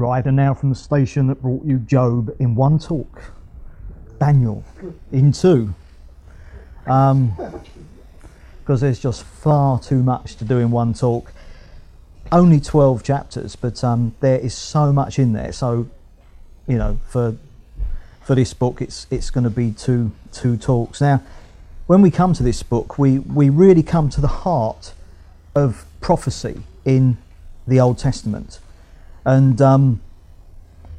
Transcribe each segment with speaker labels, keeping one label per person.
Speaker 1: rider now from the station that brought you Job in one talk, Daniel in two. Because um, there's just far too much to do in one talk. Only 12 chapters, but um, there is so much in there. So, you know, for for this book, it's it's going to be two two talks. Now, when we come to this book, we we really come to the heart of prophecy in the Old Testament. And, um,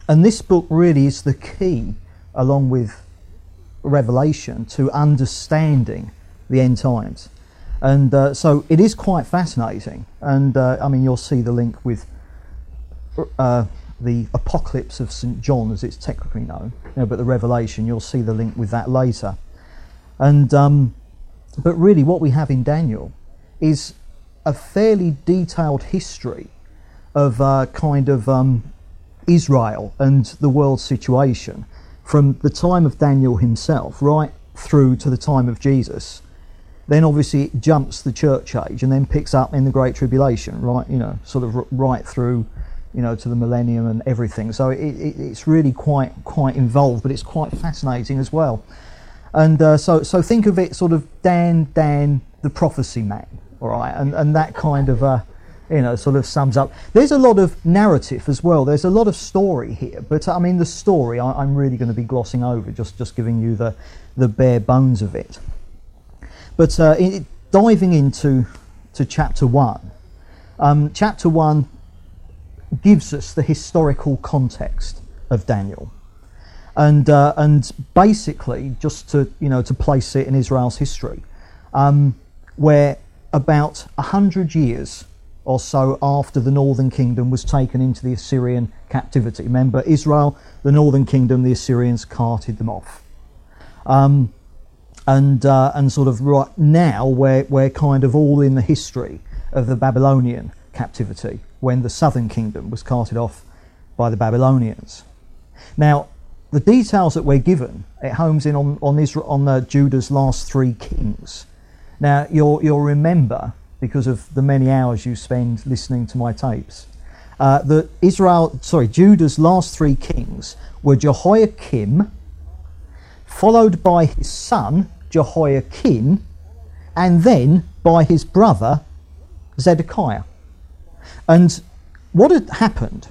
Speaker 1: and this book really is the key, along with Revelation, to understanding the end times. And uh, so it is quite fascinating. And uh, I mean, you'll see the link with uh, the Apocalypse of St. John, as it's technically known, you know, but the Revelation, you'll see the link with that later. And um, but really, what we have in Daniel is a fairly detailed history of uh, kind of um, Israel and the world situation from the time of Daniel himself right through to the time of Jesus. Then obviously it jumps the church age and then picks up in the Great Tribulation, right? You know, sort of right through, you know, to the millennium and everything. So it, it, it's really quite quite involved, but it's quite fascinating as well. And uh, so so think of it sort of Dan Dan the prophecy man, all right, and and that kind of. Uh, you know, sort of sums up. There's a lot of narrative as well. There's a lot of story here, but I mean, the story I, am really going to be glossing over, just just giving you the the bare bones of it. But uh, diving into to chapter one, um, chapter one gives us the historical context of Daniel, and uh, and basically just to you know to place it in Israel's history, um, where about a hundred years or so after the northern kingdom was taken into the Assyrian captivity. Remember, Israel, the northern kingdom, the Assyrians carted them off. Um, and, uh, and sort of right now, we're, we're kind of all in the history of the Babylonian captivity when the southern kingdom was carted off by the Babylonians. Now, the details that we're given, it homes in on, on, Israel, on uh, Judah's last three kings. Now, you'll, you'll remember because of the many hours you spend listening to my tapes. Uh, that Israel, sorry, Judah's last three kings were Jehoiakim, followed by his son Jehoiachin, and then by his brother Zedekiah. And what had happened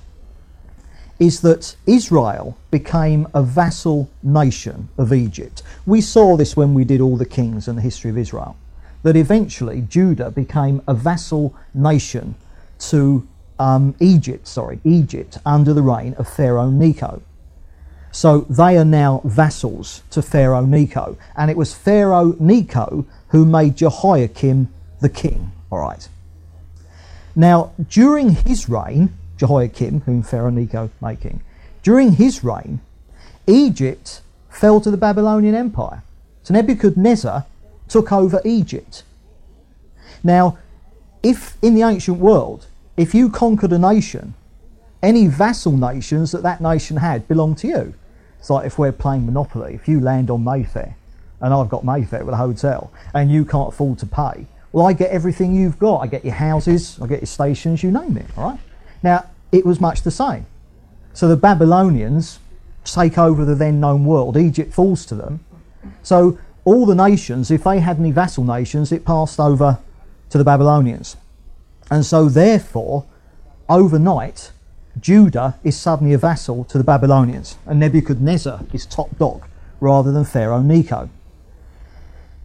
Speaker 1: is that Israel became a vassal nation of Egypt. We saw this when we did all the kings and the history of Israel that eventually Judah became a vassal nation to um, Egypt, sorry, Egypt under the reign of Pharaoh Necho. So they are now vassals to Pharaoh Necho, and it was Pharaoh Necho who made Jehoiakim the king. All right. Now, during his reign, Jehoiakim, whom Pharaoh Necho made king, during his reign, Egypt fell to the Babylonian Empire. So Nebuchadnezzar took over Egypt. Now, if in the ancient world, if you conquered a nation, any vassal nations that that nation had belonged to you. It's like if we're playing Monopoly, if you land on Mayfair, and I've got Mayfair with a hotel, and you can't afford to pay, well, I get everything you've got. I get your houses, I get your stations, you name it, all right? Now, it was much the same. So the Babylonians take over the then known world, Egypt falls to them. So all the nations, if they had any vassal nations, it passed over to the Babylonians. And so, therefore, overnight, Judah is suddenly a vassal to the Babylonians, and Nebuchadnezzar is top dog rather than Pharaoh Necho.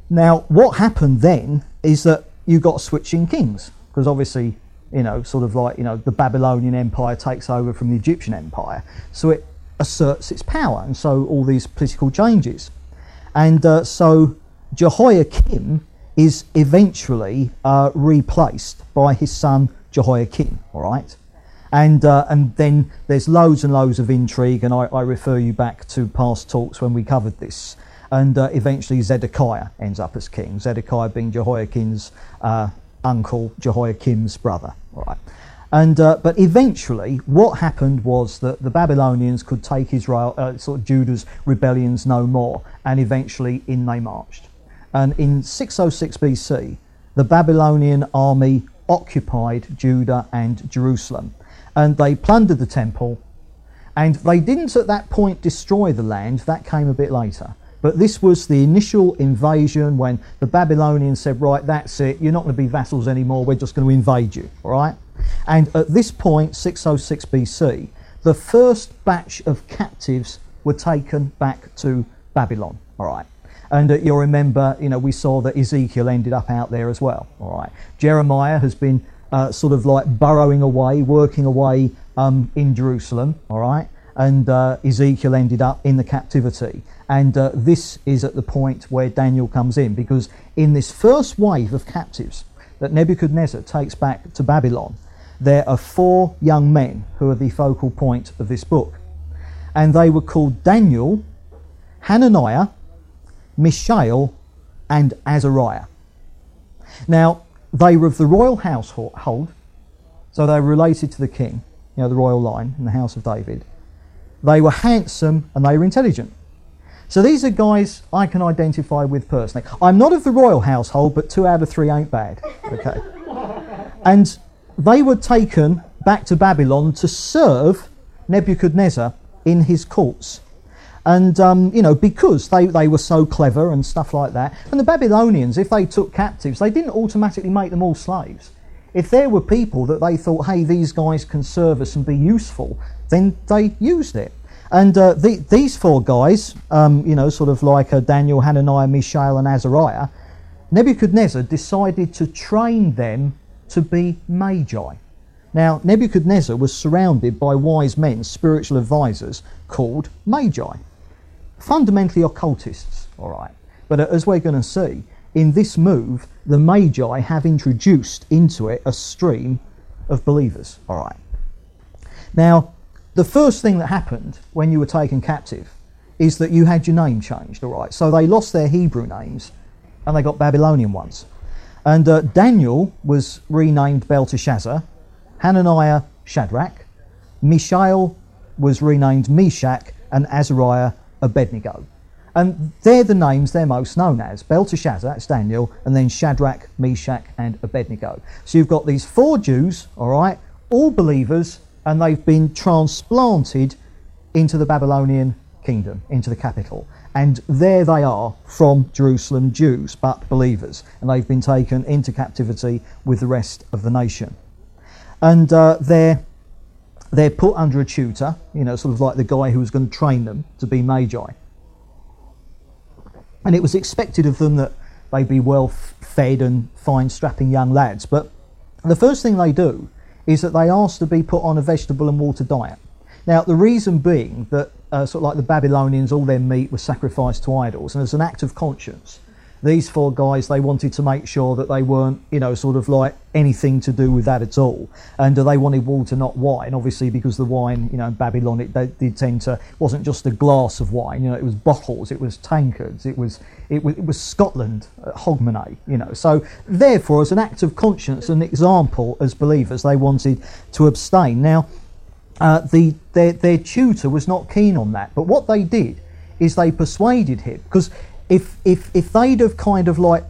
Speaker 1: Now, what happened then is that you got switching kings, because obviously, you know, sort of like, you know, the Babylonian Empire takes over from the Egyptian Empire, so it asserts its power, and so all these political changes. And uh, so Jehoiakim is eventually uh, replaced by his son Jehoiachin, all right? And, uh, and then there's loads and loads of intrigue, and I, I, refer you back to past talks when we covered this. And uh, eventually Zedekiah ends up as king, Zedekiah being Jehoiachin's uh, uncle, Jehoiakim's brother, all right? And, uh, but eventually, what happened was that the Babylonians could take Israel, uh, sort of Judah's rebellions no more, and eventually in they marched. And in 606 BC, the Babylonian army occupied Judah and Jerusalem. And they plundered the temple, And they didn't at that point destroy the land, that came a bit later. But this was the initial invasion when the Babylonians said, Right, that's it, you're not going to be vassals anymore, we're just going to invade you. All right? And at this point, 606 BC, the first batch of captives were taken back to Babylon. All right. And uh, you'll remember, you know, we saw that Ezekiel ended up out there as well. All right. Jeremiah has been uh, sort of like burrowing away, working away um, in Jerusalem. All right. And uh, Ezekiel ended up in the captivity. And uh, this is at the point where Daniel comes in, because in this first wave of captives that Nebuchadnezzar takes back to Babylon, there are four young men who are the focal point of this book. And they were called Daniel, Hananiah, Mishael, and Azariah. Now, they were of the royal household, so they were related to the king, you know, the royal line in the house of David. They were handsome and they were intelligent. So these are guys I can identify with personally. I'm not of the royal household, but two out of three ain't bad. Okay. And they were taken back to Babylon to serve Nebuchadnezzar in his courts. And, um, you know, because they, they were so clever and stuff like that. And the Babylonians, if they took captives, they didn't automatically make them all slaves. If there were people that they thought, hey, these guys can serve us and be useful, then they used it. And uh, the, these four guys, um, you know, sort of like uh, Daniel, Hananiah, Mishael, and Azariah, Nebuchadnezzar decided to train them to be magi. Now, Nebuchadnezzar was surrounded by wise men, spiritual advisors, called magi. Fundamentally occultists, all right. But uh, as we're going to see, in this move, the magi have introduced into it a stream of believers, all right. Now, the first thing that happened when you were taken captive is that you had your name changed, all right. So they lost their Hebrew names and they got Babylonian ones. And uh, Daniel was renamed Belteshazzar, Hananiah Shadrach, Mishael was renamed Meshach, and Azariah Abednego. And they're the names they're most known as Belteshazzar, that's Daniel, and then Shadrach, Meshach, and Abednego. So you've got these four Jews, all right, all believers, and they've been transplanted into the Babylonian kingdom, into the capital. And there they are from Jerusalem, Jews, but believers. And they've been taken into captivity with the rest of the nation. And uh, they're, they're put under a tutor, you know, sort of like the guy who was going to train them to be magi. And it was expected of them that they'd be well fed and fine, strapping young lads. But the first thing they do is that they ask to be put on a vegetable and water diet. Now, the reason being that, uh, sort of like the Babylonians, all their meat was sacrificed to idols, and as an act of conscience, these four guys they wanted to make sure that they weren't, you know, sort of like anything to do with that at all, and uh, they wanted water, not wine. Obviously, because the wine, you know, in Babylon, it did tend to wasn't just a glass of wine, you know, it was bottles, it was tankards, it was it was, it was Scotland, uh, Hogmanay, you know. So therefore, as an act of conscience, an example as believers, they wanted to abstain. Now uh, the, their, their tutor was not keen on that. But what they did is they persuaded him because if, if, if they'd have kind of like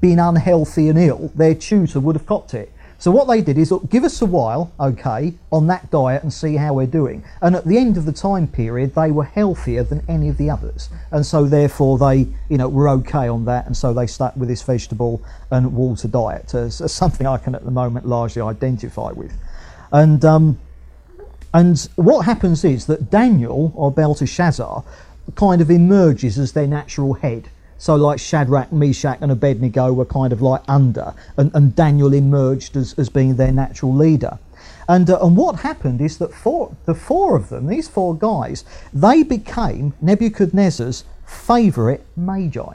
Speaker 1: been unhealthy and ill, their tutor would have copped it. So what they did is look, give us a while, okay, on that diet and see how we're doing. And at the end of the time period, they were healthier than any of the others, and so therefore they, you know, were okay on that, and so they stuck with this vegetable and water diet as, as something I can at the moment largely identify with. And um, and what happens is that Daniel, or Belteshazzar, kind of emerges as their natural head. So, like Shadrach, Meshach, and Abednego were kind of like under, and, and Daniel emerged as, as being their natural leader. And, uh, and what happened is that four, the four of them, these four guys, they became Nebuchadnezzar's favourite magi.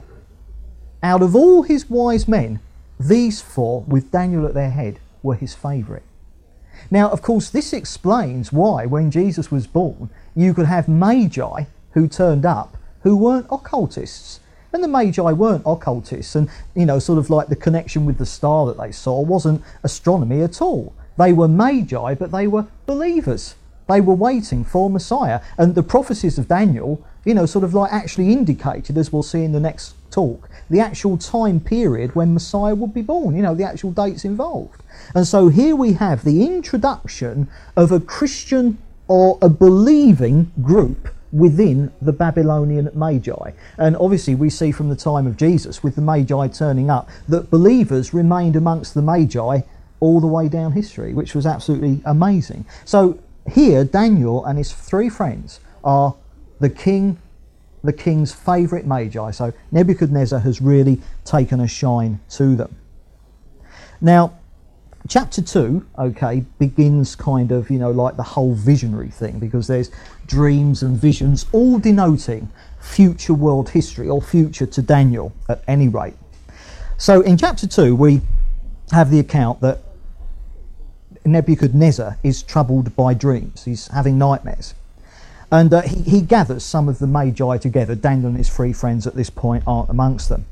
Speaker 1: Out of all his wise men, these four, with Daniel at their head, were his favourite. Now, of course, this explains why, when Jesus was born, you could have magi who turned up who weren't occultists. And the magi weren't occultists, and you know, sort of like the connection with the star that they saw wasn't astronomy at all. They were magi, but they were believers. They were waiting for Messiah. And the prophecies of Daniel, you know, sort of like actually indicated, as we'll see in the next talk, the actual time period when Messiah would be born, you know, the actual dates involved. And so here we have the introduction of a Christian or a believing group within the Babylonian Magi. And obviously, we see from the time of Jesus, with the Magi turning up, that believers remained amongst the Magi all the way down history, which was absolutely amazing. So here, Daniel and his three friends are the king, the king's favourite Magi. So Nebuchadnezzar has really taken a shine to them. Now, chapter 2 okay begins kind of you know like the whole visionary thing because there's dreams and visions all denoting future world history or future to daniel at any rate so in chapter 2 we have the account that nebuchadnezzar is troubled by dreams he's having nightmares and uh, he, he gathers some of the magi together daniel and his three friends at this point aren't amongst them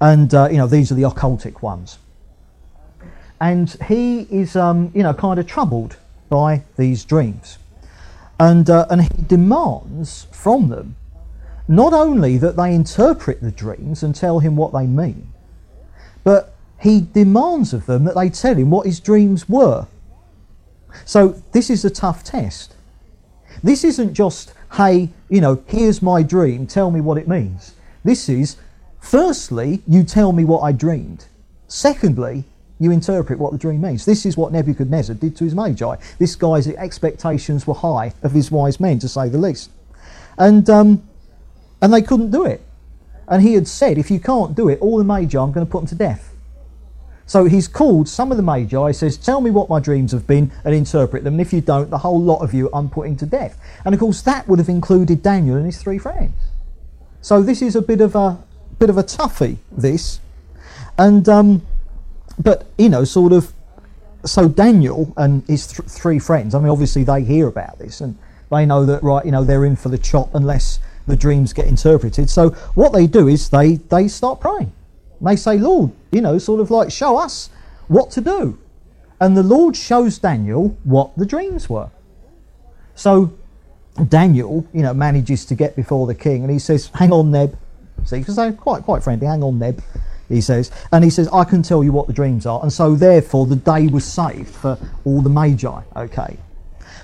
Speaker 1: and uh, you know these are the occultic ones and he is, um, you know, kind of troubled by these dreams. And, uh, and he demands from them not only that they interpret the dreams and tell him what they mean, but he demands of them that they tell him what his dreams were. So this is a tough test. This isn't just, hey, you know, here's my dream, tell me what it means. This is, firstly, you tell me what I dreamed. Secondly, you interpret what the dream means. This is what Nebuchadnezzar did to his magi. This guy's expectations were high of his wise men, to say the least. And, um, and they couldn't do it. And he had said, if you can't do it, all the magi, I'm going to put them to death. So he's called some of the magi, says, Tell me what my dreams have been and interpret them. And if you don't, the whole lot of you I'm putting to death. And of course, that would have included Daniel and his three friends. So this is a bit of a bit of a toughie, this. And um, but you know, sort of. So Daniel and his th- three friends. I mean, obviously they hear about this and they know that right. You know, they're in for the chop unless the dreams get interpreted. So what they do is they they start praying. They say, Lord, you know, sort of like show us what to do. And the Lord shows Daniel what the dreams were. So Daniel, you know, manages to get before the king and he says, Hang on, Neb. See, because they're quite quite friendly. Hang on, Neb he says. And he says, I can tell you what the dreams are. And so, therefore, the day was saved for all the magi. Okay.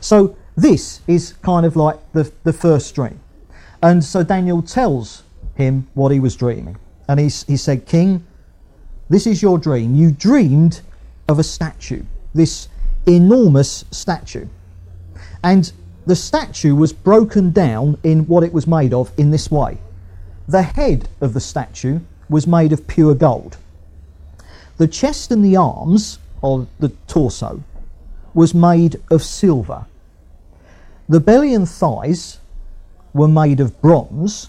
Speaker 1: So, this is kind of like the, the first dream. And so, Daniel tells him what he was dreaming. And he, he said, King, this is your dream. You dreamed of a statue, this enormous statue. And the statue was broken down in what it was made of in this way. The head of the statue was made of pure gold. The chest and the arms, or the torso, was made of silver. The belly and thighs were made of bronze.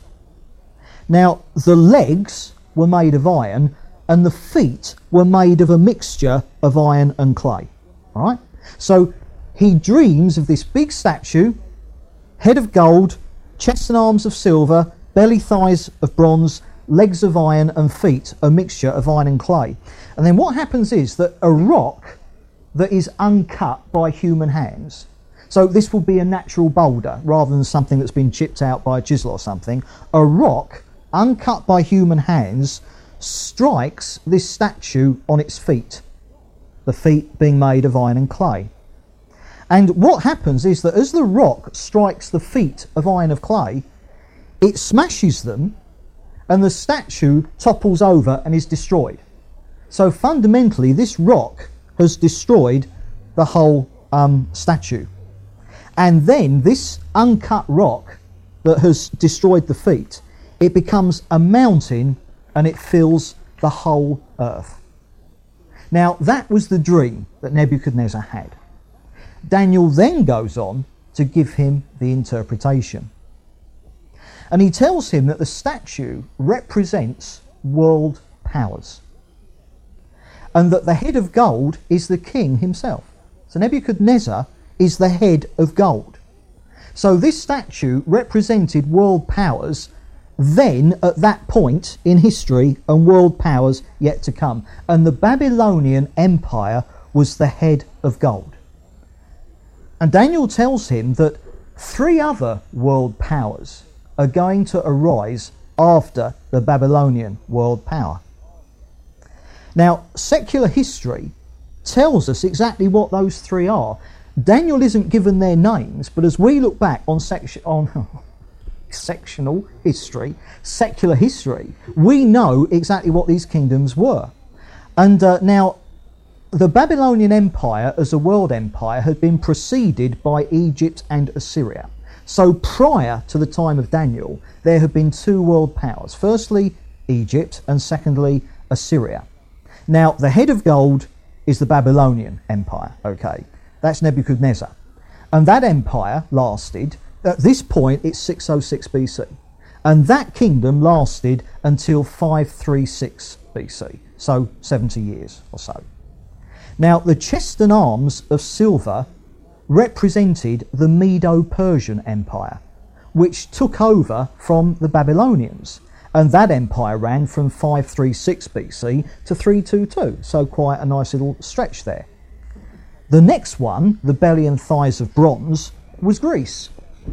Speaker 1: Now, the legs were made of iron, and the feet were made of a mixture of iron and clay. All right? So he dreams of this big statue, head of gold, chest and arms of silver, belly thighs of bronze, legs of iron, and feet a mixture of iron and clay. And then what happens is that a rock that is uncut by human hands, so this will be a natural boulder rather than something that's been chipped out by a chisel or something, a rock uncut by human hands strikes this statue on its feet, the feet being made of iron and clay. And what happens is that as the rock strikes the feet of iron of clay, it smashes them and the statue topples over and is destroyed. So fundamentally, this rock has destroyed the whole um, statue. And then this uncut rock that has destroyed the feet, it becomes a mountain and it fills the whole earth. Now, that was the dream that Nebuchadnezzar had. Daniel then goes on to give him the interpretation. And he tells him that the statue represents world powers. And that the head of gold is the king himself. So Nebuchadnezzar is the head of gold. So this statue represented world powers then at that point in history and world powers yet to come. And the Babylonian Empire was the head of gold. And Daniel tells him that three other world powers are going to arise after the Babylonian world power. Now, secular history tells us exactly what those three are. Daniel isn't given their names, but as we look back on section on sectional history, secular history, we know exactly what these kingdoms were. And uh, now, the Babylonian Empire as a world empire had been preceded by Egypt and Assyria. So prior to the time of Daniel, there had been two world powers. Firstly, Egypt, and secondly, Assyria. Now, the head of gold is the Babylonian Empire, okay? That's Nebuchadnezzar. And that empire lasted, at this point, it's 606 BC. And that kingdom lasted until 536 BC, so 70 years or so. Now, the chest and arms of silver represented the Medo Persian Empire, which took over from the Babylonians. And that empire ran from 536 BC to 322, so quite a nice little stretch there. The next one, the belly and thighs of bronze, was Greece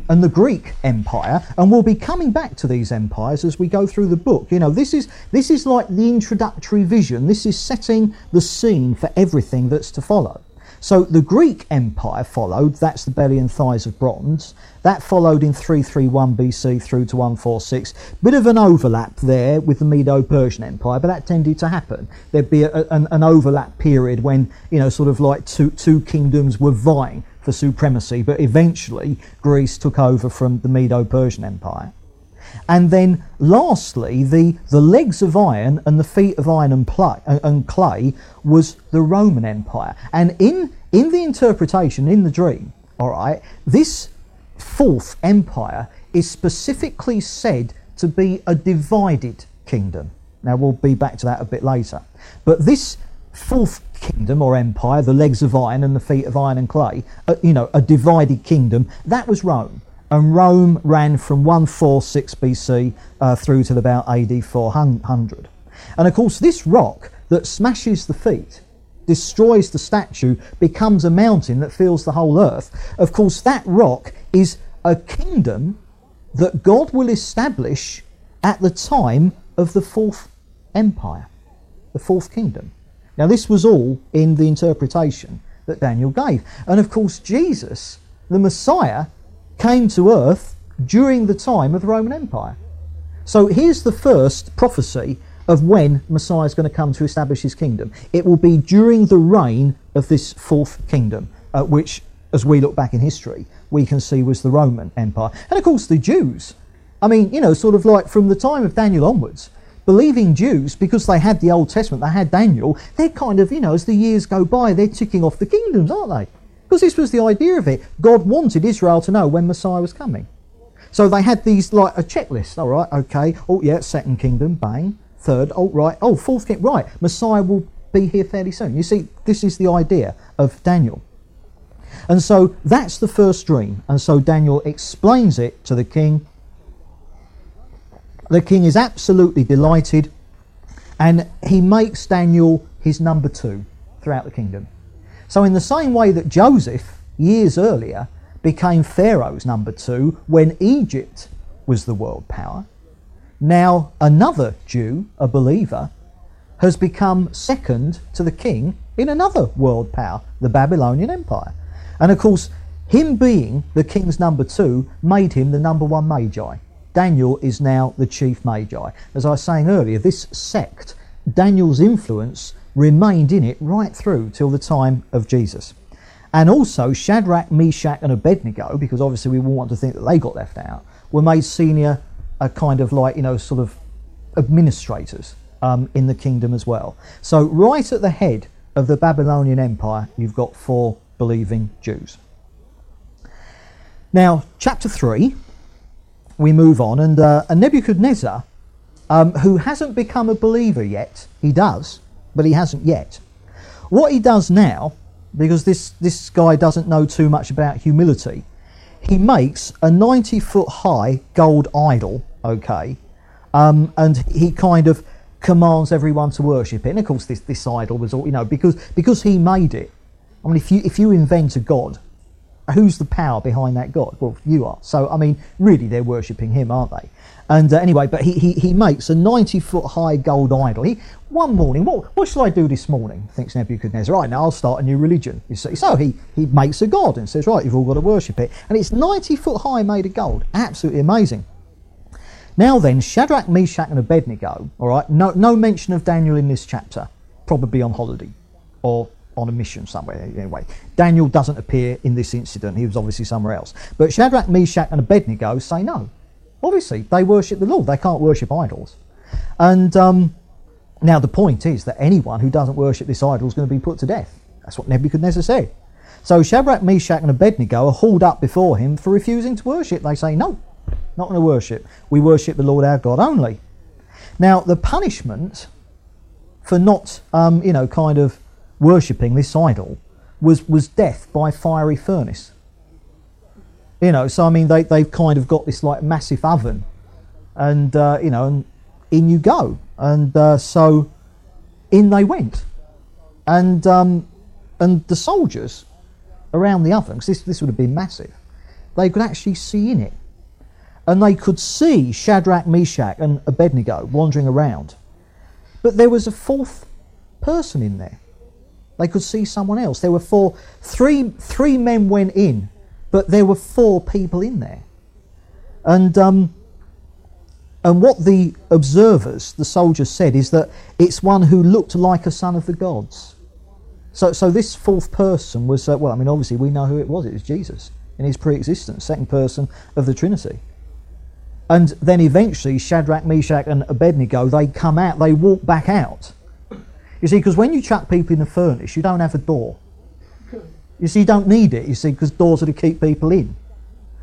Speaker 1: and the Greek Empire, and we'll be coming back to these empires as we go through the book. You know, this is this is like the introductory vision. This is setting the scene for everything that's to follow. So the Greek Empire followed, that's the belly and thighs of bronze. That followed in 331 BC through to 146. Bit of an overlap there with the Medo Persian Empire, but that tended to happen. There'd be a, an, an overlap period when, you know, sort of like two, two kingdoms were vying for supremacy, but eventually Greece took over from the Medo Persian Empire. And then lastly, the, the legs of iron and the feet of iron and, and clay was the Roman Empire. And in, in the interpretation, in the dream, all right, this fourth empire is specifically said to be a divided kingdom. Now, we'll be back to that a bit later. But this fourth kingdom or empire, the legs of iron and the feet of iron and clay, uh, you know, a divided kingdom, that was Rome and Rome ran from 146 BC uh, through to about AD 400. And of course, this rock that smashes the feet, destroys the statue, becomes a mountain that fills the whole earth. Of course, that rock is a kingdom that God will establish at the time of the fourth empire, the fourth kingdom. Now, this was all in the interpretation that Daniel gave. And of course, Jesus, the Messiah, came to earth during the time of the Roman Empire. So here's the first prophecy of when Messiah is going to come to establish his kingdom. It will be during the reign of this fourth kingdom, uh, which, as we look back in history, we can see was the Roman Empire. And of course, the Jews. I mean, you know, sort of like from the time of Daniel onwards, believing Jews, because they had the Old Testament, they had Daniel, they're kind of, you know, as the years go by, they're ticking off the kingdoms, aren't they? Because this was the idea of it. God wanted Israel to know when Messiah was coming. So they had these like a checklist. All right, okay. Oh yeah, second kingdom, bang. Third, oh right. Oh, fourth kingdom, right. Messiah will be here fairly soon. You see, this is the idea of Daniel. And so that's the first dream. And so Daniel explains it to the king. The king is absolutely delighted, and he makes Daniel his number two throughout the kingdom. So, in the same way that Joseph, years earlier, became Pharaoh's number two when Egypt was the world power, now another Jew, a believer, has become second to the king in another world power, the Babylonian Empire. And of course, him being the king's number two made him the number one magi. Daniel is now the chief magi. As I was saying earlier, this sect, Daniel's influence remained in it right through till the time of Jesus. And also, Shadrach, Meshach, and Abednego, because obviously we won't want to think that they got left out, were made senior, a kind of like, you know, sort of administrators um, in the kingdom as well. So, right at the head of the Babylonian Empire, you've got four believing Jews. Now, chapter 3, we move on, and, uh, and Nebuchadnezzar, um, who hasn't become a believer yet, he does, but he hasn't yet. What he does now, because this, this guy doesn't know too much about humility, he makes a 90 foot high gold idol, okay, um, and he kind of commands everyone to worship it. And of course, this, this idol was all, you know, because, because he made it. I mean, if you, if you invent a god, who's the power behind that God? Well, you are. So, I mean, really, they're worshipping him, aren't they? And uh, anyway, but he, he, he makes a 90 foot high gold idol. He, one morning, what, what shall I do this morning? Thinks Nebuchadnezzar. Right, now I'll start a new religion. You see. So he, he makes a god and says, Right, you've all got to worship it. And it's 90 foot high, made of gold. Absolutely amazing. Now then, Shadrach, Meshach, and Abednego, all right, no, no mention of Daniel in this chapter, probably on holiday or on a mission somewhere. Anyway, Daniel doesn't appear in this incident. He was obviously somewhere else. But Shadrach, Meshach, and Abednego say no. Obviously, they worship the Lord. They can't worship idols. And um, now the point is that anyone who doesn't worship this idol is going to be put to death. That's what Nebuchadnezzar said. So Shadrach, Meshach, and Abednego are hauled up before him for refusing to worship. They say, no, not going to worship. We worship the Lord our God only. Now, the punishment for not, um, you know, kind of worshipping this idol was, was death by fiery furnace. You know, so I mean, they, they've kind of got this like massive oven, and, uh, you know, and in you go. And uh, so in they went. And, um, and the soldiers around the oven, because this, this would have been massive, they could actually see in it. And they could see Shadrach, Meshach, and Abednego wandering around. But there was a fourth person in there. They could see someone else. There were four, three, three men went in, but there were four people in there. And um, and what the observers, the soldiers, said is that it's one who looked like a son of the gods. So, so this fourth person was, uh, well, I mean, obviously we know who it was. It was Jesus in his pre existence, second person of the Trinity. And then eventually, Shadrach, Meshach, and Abednego, they come out, they walk back out. You see, because when you chuck people in the furnace, you don't have a door. You see, you don't need it, you see, because doors are to keep people in.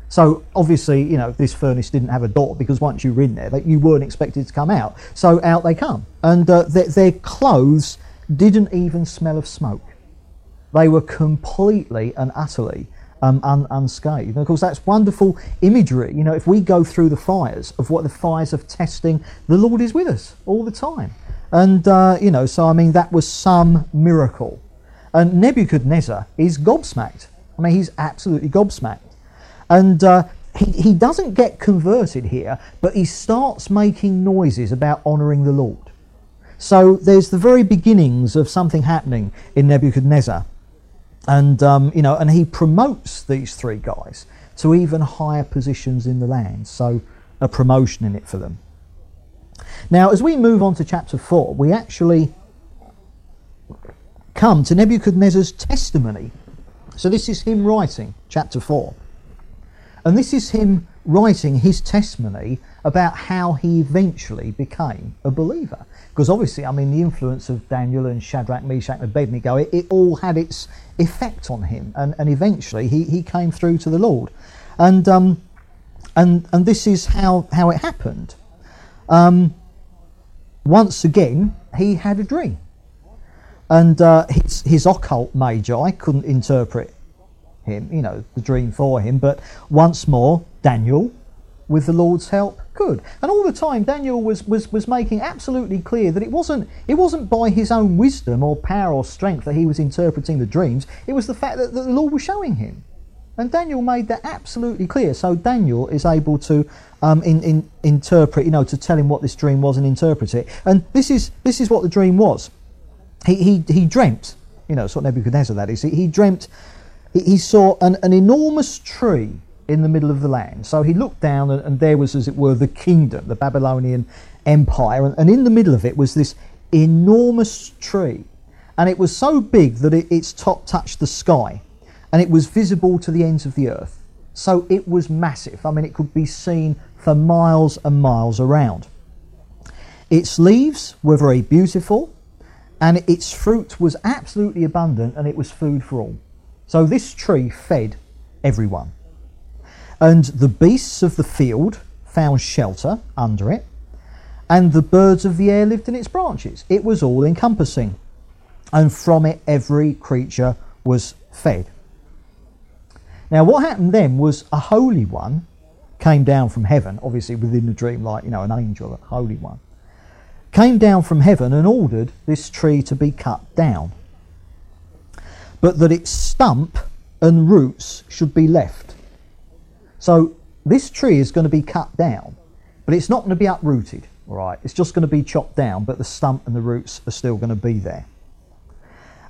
Speaker 1: So obviously, you know, this furnace didn't have a door because once you were in there, you weren't expected to come out. So out they come, and uh, their, their clothes didn't even smell of smoke. They were completely and utterly um, un- unscathed. And of course, that's wonderful imagery. You know, if we go through the fires of what the fires of testing, the Lord is with us all the time. And, uh, you know, so I mean, that was some miracle. And Nebuchadnezzar is gobsmacked. I mean, he's absolutely gobsmacked. And uh, he, he doesn't get converted here, but he starts making noises about honouring the Lord. So there's the very beginnings of something happening in Nebuchadnezzar. And, um, you know, and he promotes these three guys to even higher positions in the land. So a promotion in it for them. Now, as we move on to chapter 4, we actually come to Nebuchadnezzar's testimony. So this is him writing, chapter 4. And this is him writing his testimony about how he eventually became a believer. Because obviously, I mean, the influence of Daniel and Shadrach, Meshach, and Abednego, it, it all had its effect on him. And, and eventually, he, he came through to the Lord. And, um, and, and this is how, how it happened. Um, once again, he had a dream. And uh, his, his occult magi couldn't interpret him, you know, the dream for him. But once more, Daniel, with the Lord's help, could. And all the time, Daniel was, was, was making absolutely clear that it wasn't, it wasn't by his own wisdom or power or strength that he was interpreting the dreams, it was the fact that, that the Lord was showing him. And Daniel made that absolutely clear. So Daniel is able to um, in, in, interpret, you know, to tell him what this dream was and interpret it. And this is, this is what the dream was. He, he, he dreamt, you know, sort of Nebuchadnezzar that is, he, he dreamt he saw an, an enormous tree in the middle of the land. So he looked down, and, and, there was, as it were, the kingdom, the Babylonian Empire, and, and, in the middle of it was this enormous tree. And it was so big that it, its top touched the sky, and it was visible to the ends of the earth. So it was massive. I mean, it could be seen for miles and miles around. Its leaves were very beautiful, and its fruit was absolutely abundant, and it was food for all. So this tree fed everyone. And the beasts of the field found shelter under it, and the birds of the air lived in its branches. It was all encompassing, and from it every creature was fed. Now, what happened then was a holy one came down from heaven, obviously within the dream, like you know, an angel, a holy one, came down from heaven and ordered this tree to be cut down but that its stump and roots should be left. So this tree is going to be cut down, but it's not going to be uprooted. Right, it's just going to be chopped down, but the stump and the roots are still going to be there.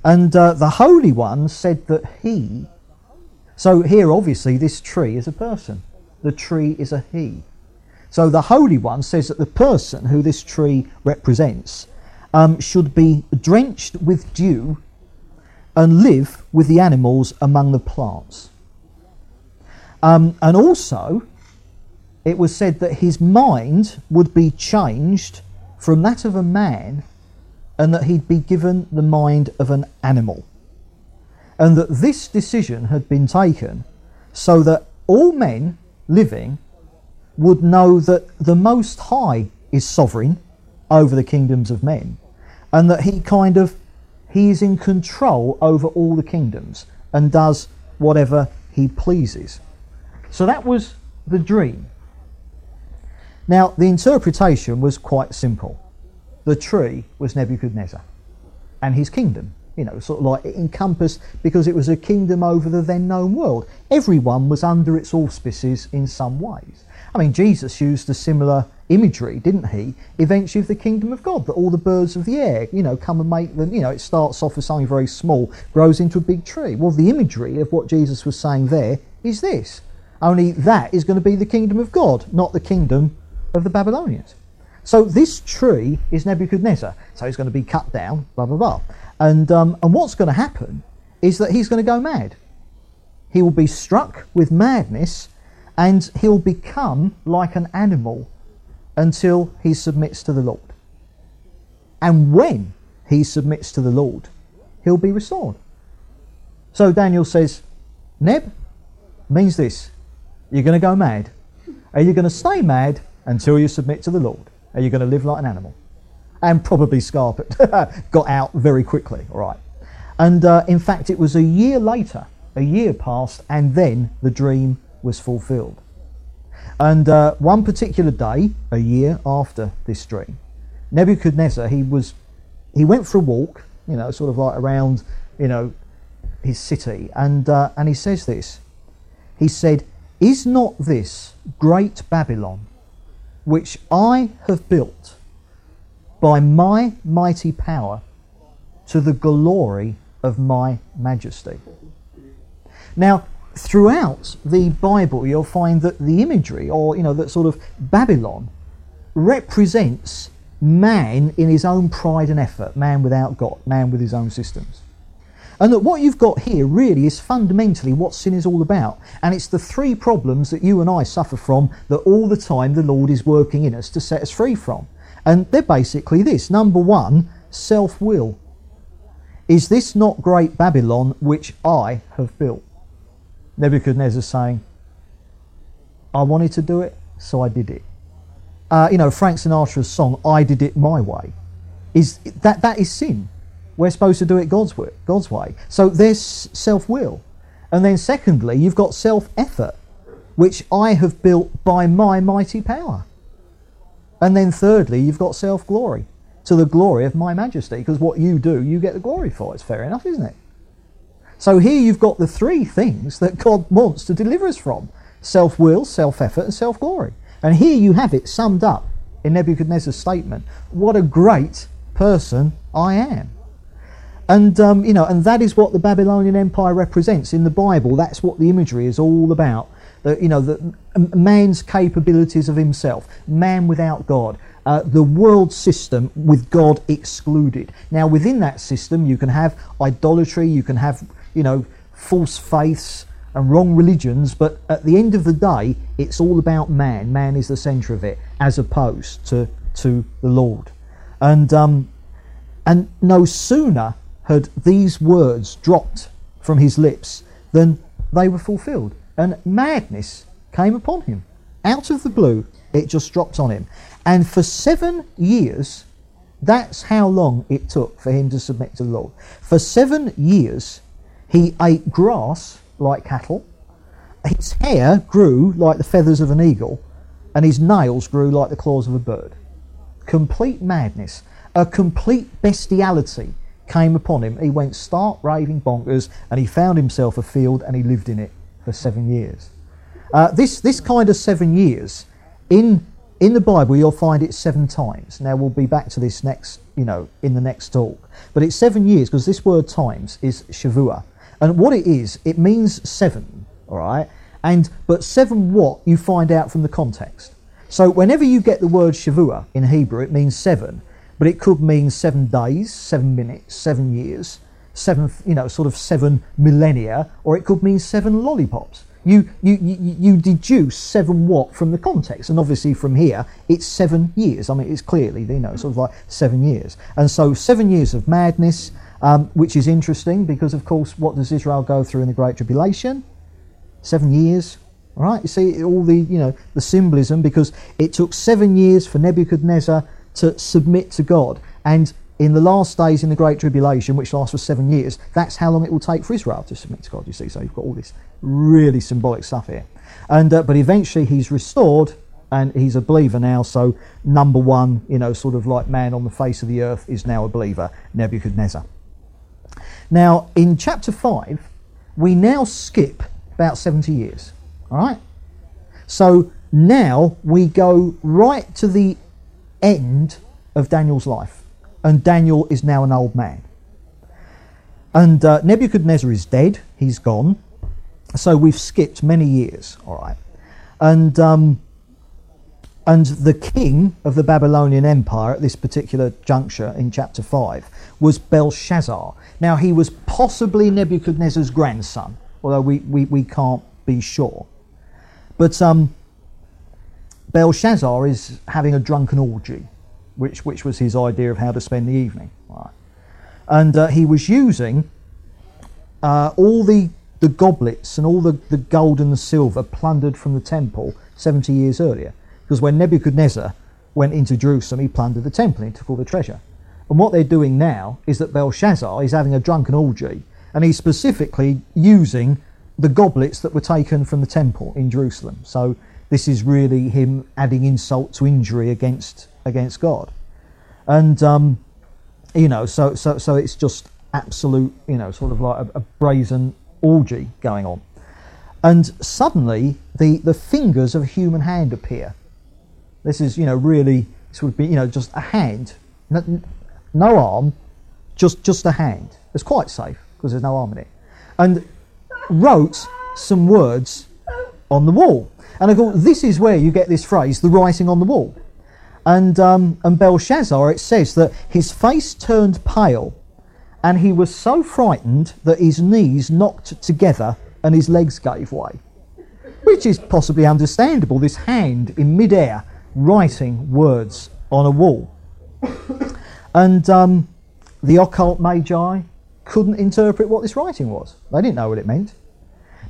Speaker 1: And uh, the Holy One said that he. So here, obviously, this tree is a person. The tree is a he. So the Holy One says that the person who this tree represents um, should be drenched with dew and live with the animals among the plants. Um, and also, it was said that his mind would be changed from that of a man and that he'd be given the mind of an animal. And that this decision had been taken so that all men living would know that the Most High is sovereign over the kingdoms of men and that he kind of he is in control over all the kingdoms and does whatever he pleases. So that was the dream. Now, the interpretation was quite simple. The tree was Nebuchadnezzar and his kingdom, you know, sort of like it encompassed because it was a kingdom over the then known world. Everyone was under its auspices in some ways. I mean, Jesus used a similar imagery, didn't he? Eventually, of the kingdom of God, that all the birds of the air, you know, come and make them, you know, it starts off as something very small, grows into a big tree. Well, the imagery of what Jesus was saying there is this. Only that is going to be the kingdom of God, not the kingdom of the Babylonians. So this tree is Nebuchadnezzar. So he's going to be cut down, blah, blah, blah. And, um, and what's going to happen is that he's going to go mad. He will be struck with madness and he'll become like an animal until he submits to the Lord. And when he submits to the Lord, he'll be restored. So Daniel says, Neb means this you're going to go mad. Are you going to stay mad until you submit to the Lord? Are you going to live like an animal? And probably Scarpet got out very quickly, all right. And uh, in fact, it was a year later, a year passed, and then the dream was fulfilled. And uh, one particular day, a year after this dream, Nebuchadnezzar, he was, he went for a walk, you know, sort of like around, you know, his city, and uh, and he says this. He said, "Is not this great Babylon, which I have built by my mighty power, to the glory of my majesty?" Now, throughout the Bible, you'll find that the imagery, or you know, that sort of Babylon, represents man in his own pride and effort, man without God, man with his own systems. And that what you've got here really is fundamentally what sin is all about. And it's the three problems that you and I suffer from that all the time the Lord is working in us to set us free from. And they're basically this number one, self will. Is this not great Babylon which I have built? Nebuchadnezzar saying, I wanted to do it, so I did it. Uh, you know, Frank Sinatra's song, I Did It My Way, is that, that is sin. We're supposed to do it God's way, God's way. So there's self will. And then, secondly, you've got self effort, which I have built by my mighty power. And then, thirdly, you've got self glory, to the glory of my majesty, because what you do, you get the glory for. It's fair enough, isn't it? So here you've got the three things that God wants to deliver us from self will, self effort, and self glory. And here you have it summed up in Nebuchadnezzar's statement What a great person I am. And, um, you know, and that is what the Babylonian Empire represents in the Bible. That's what the imagery is all about. The, you know, the, man's capabilities of himself, man without God, uh, the world system with God excluded. Now, within that system, you can have idolatry, you can have you know, false faiths and wrong religions, but at the end of the day, it's all about man. Man is the centre of it, as opposed to, to the Lord. And, um, and no sooner had these words dropped from his lips than they were fulfilled. And madness came upon him. Out of the blue, it just dropped on him. And for seven years, that's how long it took for him to submit to the Lord. For seven years, he ate grass like cattle. His hair grew like the feathers of an eagle, and his nails grew like the claws of a bird. Complete madness, a complete bestiality came upon him, he went stark raving bonkers and he found himself a field and he lived in it for seven years. Uh, this, this kind of seven years, in, in the Bible, you'll find it seven times. Now, we'll be back to this next, you know, in the next talk. But it's seven years because this word times is Shavua. And what it is, it means seven, all right? And, but seven what, you find out from the context. So whenever you get the word Shavua in Hebrew, it means seven but it could mean seven days, seven minutes, seven years, seven, you know, sort of seven millennia, or it could mean seven lollipops. You, you, you, you deduce seven what from the context, and obviously from here it's seven years. I mean, it's clearly, you know, sort of like seven years. And so, seven years of madness, um, which is interesting because, of course, what does Israel go through in the Great Tribulation? Seven years, right? You see all the, you know, the symbolism because it took seven years for Nebuchadnezzar to submit to God. And in the last days in the Great Tribulation, which lasts for seven years, that's how long it will take for Israel to submit to God, you see. So you've got all this really symbolic stuff here. And, uh, but eventually he's restored and he's a believer now. So number one, you know, sort of like man on the face of the earth is now a believer, Nebuchadnezzar. Now, in chapter 5, we now skip about 70 years. All right? So now we go right to the end of Daniel's life. And Daniel is now an old man. And uh, Nebuchadnezzar is dead, he's gone. So we've skipped many years, all right. And, um, and the king of the Babylonian Empire at this particular juncture in chapter 5 was Belshazzar. Now, he was possibly Nebuchadnezzar's grandson, although we, we, we can't be sure. But um, Belshazzar is having a drunken orgy, which, which was his idea of how to spend the evening. Right. And uh, he was using uh, all the, the goblets and all the, the gold and the silver plundered from the temple 70 years earlier. Because when Nebuchadnezzar went into Jerusalem, he plundered the temple and he took all the treasure. And what they're doing now is that Belshazzar is having a drunken orgy and he's specifically using the goblets that were taken from the temple in Jerusalem. So this is really him adding insult to injury against against God, and um, you know, so so so it's just absolute, you know, sort of like a, a brazen orgy going on, and suddenly the the fingers of a human hand appear. This is you know really this would be you know just a hand, no, no arm, just just a hand. It's quite safe because there's no arm in it, and wrote some words on the wall. And I thought, this is where you get this phrase, the writing on the wall. And, um, and Belshazzar, it says that his face turned pale and he was so frightened that his knees knocked together and his legs gave way. Which is possibly understandable, this hand in midair writing words on a wall. and um, the occult magi couldn't interpret what this writing was. They didn't know what it meant.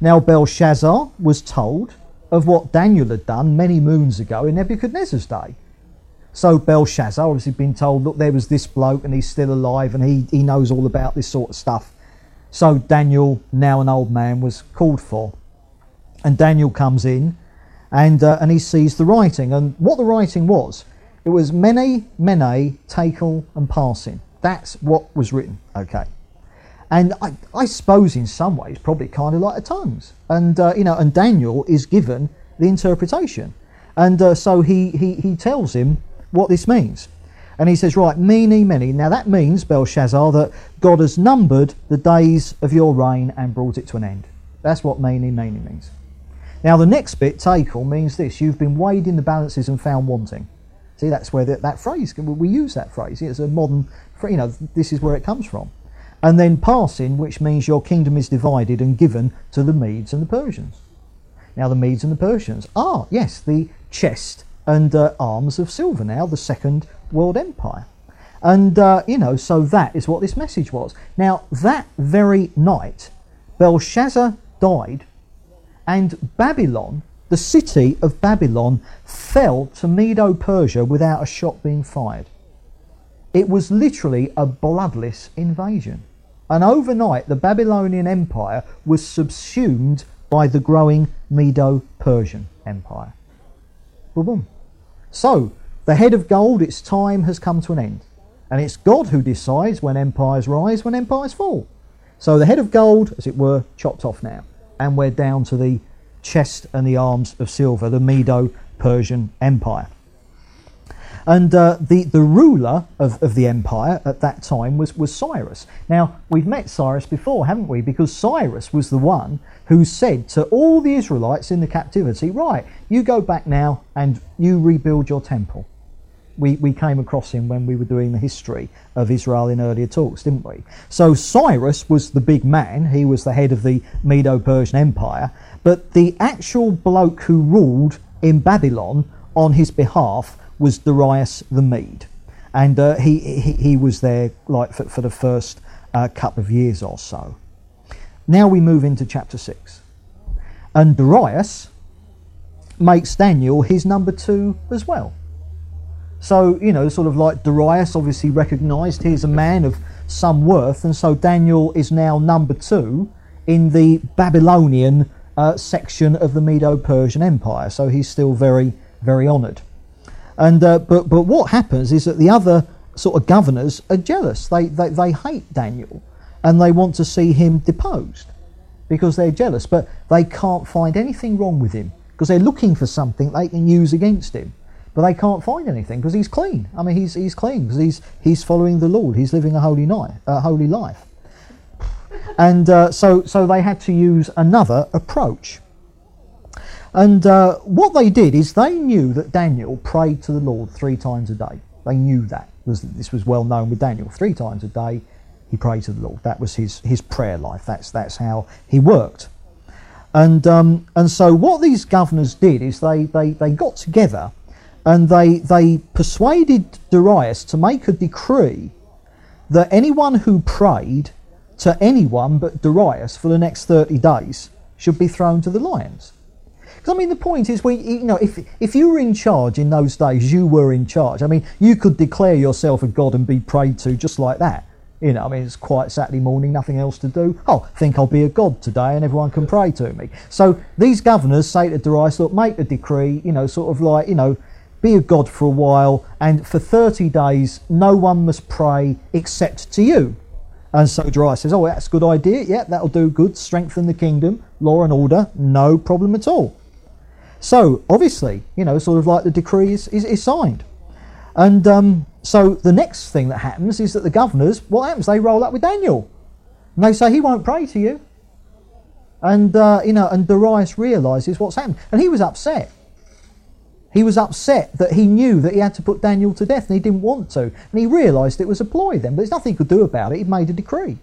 Speaker 1: Now, Belshazzar was told of what Daniel had done many moons ago in Nebuchadnezzar's day. So Belshazzar obviously been told, look, there was this bloke and he's still alive and he, he knows all about this sort of stuff. So Daniel, now an old man, was called for. And Daniel comes in and, uh, and he sees the writing. And what the writing was, it was Mene, Mene, Tekel, and Parsin. That's what was written, okay. And I, I suppose in some ways, probably kind of like the tongues. And, uh, you know, and Daniel is given the interpretation. And uh, so he, he, he tells him what this means. And he says, right, mene, many. Now that means, Belshazzar, that God has numbered the days of your reign and brought it to an end. That's what mene, many means. Now the next bit, tekel, means this. You've been weighed in the balances and found wanting. See, that's where the, that phrase, we use that phrase. It's a modern, you know, this is where it comes from and then Parsin, which means your kingdom is divided and given to the Medes and the Persians. Now, the Medes and the Persians are, yes, the chest and uh, arms of silver now, the second world empire. And, uh, you know, so that is what this message was. Now, that very night, Belshazzar died, and Babylon, the city of Babylon, fell to Medo Persia without a shot being fired. It was literally a bloodless invasion. And overnight, the Babylonian Empire was subsumed by the growing Medo Persian Empire. Boom, boom. So, the head of gold, its time has come to an end. And it's God who decides when empires rise, when empires fall. So the head of gold, as it were, chopped off now. And we're down to the chest and the arms of silver, the Medo Persian Empire. And uh, the, the ruler of, of the empire at that time was, was Cyrus. Now, we've met Cyrus before, haven't we? Because Cyrus was the one who said to all the Israelites in the captivity, Right, you go back now and you rebuild your temple. We, we came across him when we were doing the history of Israel in earlier talks, didn't we? So Cyrus was the big man, he was the head of the Medo Persian Empire, but the actual bloke who ruled in Babylon on his behalf was Darius the Mede, and uh, he, he, he was there like for, for the first uh, couple of years or so. Now we move into chapter six, and Darius makes Daniel his number two as well. So you know, sort of like Darius obviously recognised he's a man of some worth, and so Daniel is now number two in the Babylonian uh, section of the Medo-Persian Empire. So he's still very, very honoured. And uh, but but what happens is that the other sort of governors are jealous. They, they they hate Daniel, and they want to see him deposed because they're jealous. But they can't find anything wrong with him because they're looking for something they can use against him. But they can't find anything because he's clean. I mean, he's he's clean because he's he's following the Lord. He's living a holy night, a holy life. And uh, so so they had to use another approach. And uh, what they did is they knew that Daniel prayed to the Lord three times a day. They knew that. This was well known with Daniel. Three times a day he prayed to the Lord. That was his, his prayer life. That's, that's how he worked. And, um, and so what these governors did is they, they, they got together and they, they persuaded Darius to make a decree that anyone who prayed to anyone but Darius for the next 30 days should be thrown to the lions. I mean, the point is, we, you know, if if you were in charge in those days, you were in charge. I mean, you could declare yourself a god and be prayed to just like that. You know, I mean, it's quite Saturday morning, nothing else to do. Oh, think I'll be a god today, and everyone can pray to me. So these governors say to Darius, look, make a decree. You know, sort of like, you know, be a god for a while, and for 30 days, no one must pray except to you. And so Darius says, oh, that's a good idea. Yeah, that'll do good. Strengthen the kingdom, law and order, no problem at all. So obviously, you know, sort of like the decree is, is, is signed. And um, so the next thing that happens is that the governors, what happens? They roll up with Daniel. And they say, he won't pray to you. And, uh, you know, and Darius realizes what's happened. And he was upset. He was upset that he knew that he had to put Daniel to death and he didn't want to. And he realized it was a ploy then, but there's nothing he could do about it. He'd made a decree.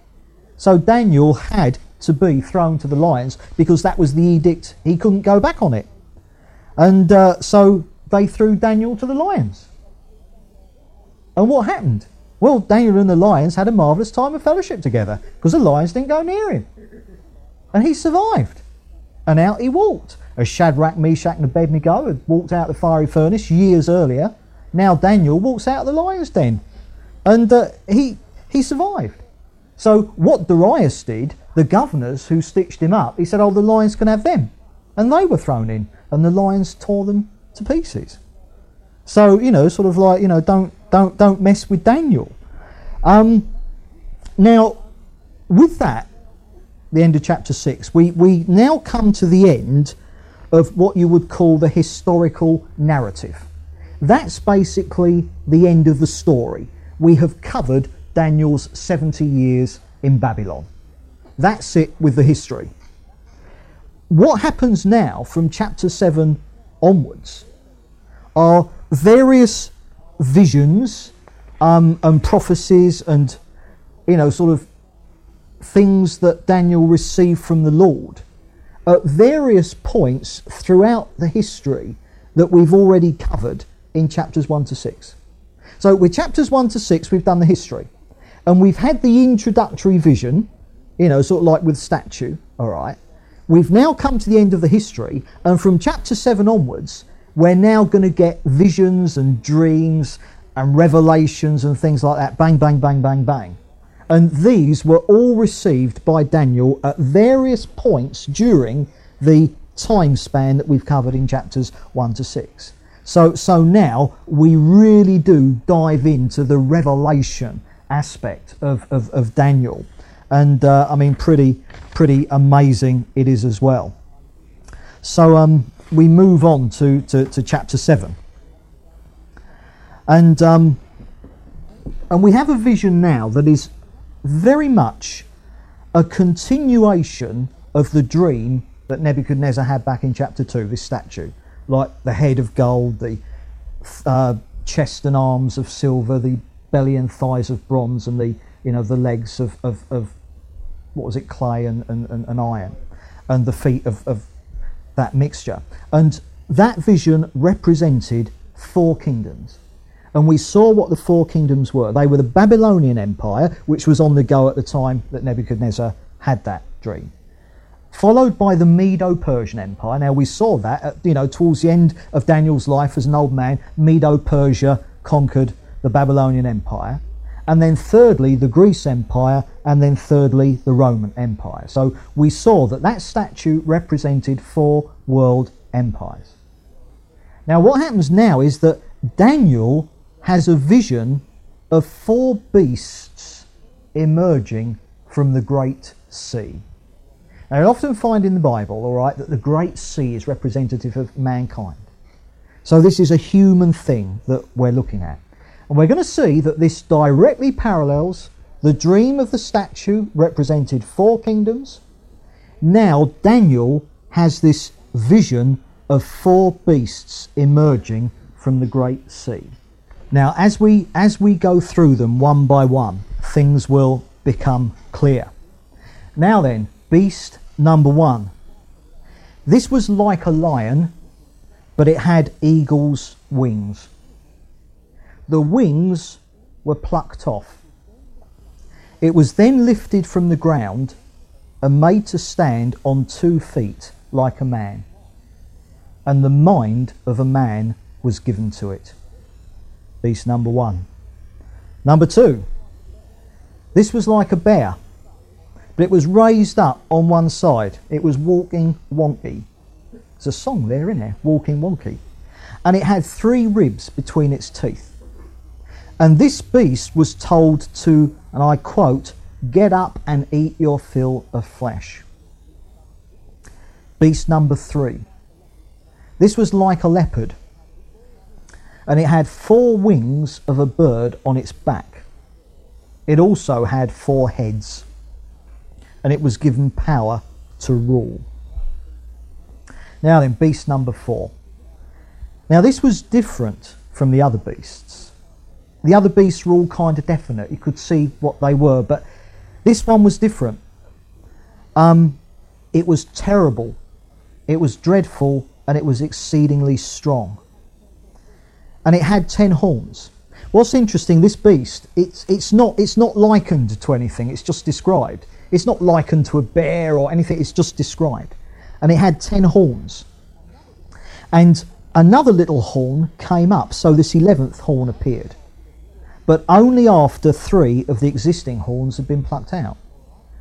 Speaker 1: So Daniel had to be thrown to the lions because that was the edict. He couldn't go back on it. And uh, so they threw Daniel to the lions. And what happened? Well, Daniel and the lions had a marvellous time of fellowship together because the lions didn't go near him. And he survived. And out he walked. As Shadrach, Meshach, and Abednego had walked out the fiery furnace years earlier, now Daniel walks out of the lion's den. And uh, he, he survived. So, what Darius did, the governors who stitched him up, he said, Oh, the lions can have them. And they were thrown in and the lions tore them to pieces. So you know, sort of like you know, don't don't don't mess with Daniel. Um, now, with that, the end of chapter six, we we now come to the end of what you would call the historical narrative. That's basically the end of the story. We have covered Daniel's 70 years in Babylon. That's it with the history what happens now from chapter 7 onwards are various visions um, and prophecies and, you know, sort of things that Daniel received from the Lord at various points throughout the history that we've already covered in chapters 1 to 6. So, with chapters 1 to 6, we've done the history. And we've had the introductory vision, you know, sort of like with statue, all right. We've now come to the end of the history, and from chapter 7 onwards, we're now going to get visions and dreams and revelations and things like that. Bang, bang, bang, bang, bang. And these were all received by Daniel at various points during the time span that we've covered in chapters 1 to 6. So, so now we really do dive into the revelation aspect of, of, of Daniel. And uh, I mean, pretty, pretty amazing it is as well. So um, we move on to, to, to chapter 7. And, um, and we have a vision now that is very much a continuation of the dream that Nebuchadnezzar had back in chapter 2, this statue like the head of gold, the uh, chest and arms of silver, the belly and thighs of bronze, and the you know the legs of, of, of what was it, clay and, and, and, and iron, and the feet of, of that mixture. And that vision represented four kingdoms. And we saw what the four kingdoms were. They were the Babylonian Empire, which was on the go at the time that Nebuchadnezzar had that dream followed by the Medo-Persian Empire. Now we saw that, at, you know, towards the end of Daniel's life as an old man, Medo-Persia conquered the Babylonian Empire. And then thirdly, the Greece Empire, and then thirdly, the Roman Empire. So we saw that that statue represented four world empires. Now what happens now is that Daniel has a vision of four beasts emerging from the Great Sea. Now, you often find in the Bible, all right, that the Great Sea is representative of mankind. So this is a human thing that we're looking at. And we're going to see that this directly parallels the dream of the statue represented four kingdoms. Now Daniel has this vision of four beasts emerging from the great sea. Now as we as we go through them one by one, things will become clear. Now then, beast number one. This was like a lion, but it had eagle's wings. The wings were plucked off. It was then lifted from the ground and made to stand on two feet like a man. And the mind of a man was given to it. Beast number one. Number two. This was like a bear but it was raised up on one side. It was walking wonky. There's a song there, in there, walking wonky. And it had three ribs between its teeth. And this beast was told to, and I quote, get up and eat your fill of flesh. Beast number three. This was like a leopard, and it had four wings of a bird on its back. It also had four heads and it was given power to rule. Now then, beast number four. Now this was different from the other beasts. The other beasts were all kind of definite. You could see what they were, but this one was different. Um, it was terrible, it was dreadful, and it was exceedingly strong. And it had ten horns. What's interesting, this beast, it's, it's, not, it's not likened to anything, it's just described. It's not likened to a bear or anything, it's just described. And it had ten horns. And another little horn came up, so this eleventh horn appeared. But only after three of the existing horns had been plucked out.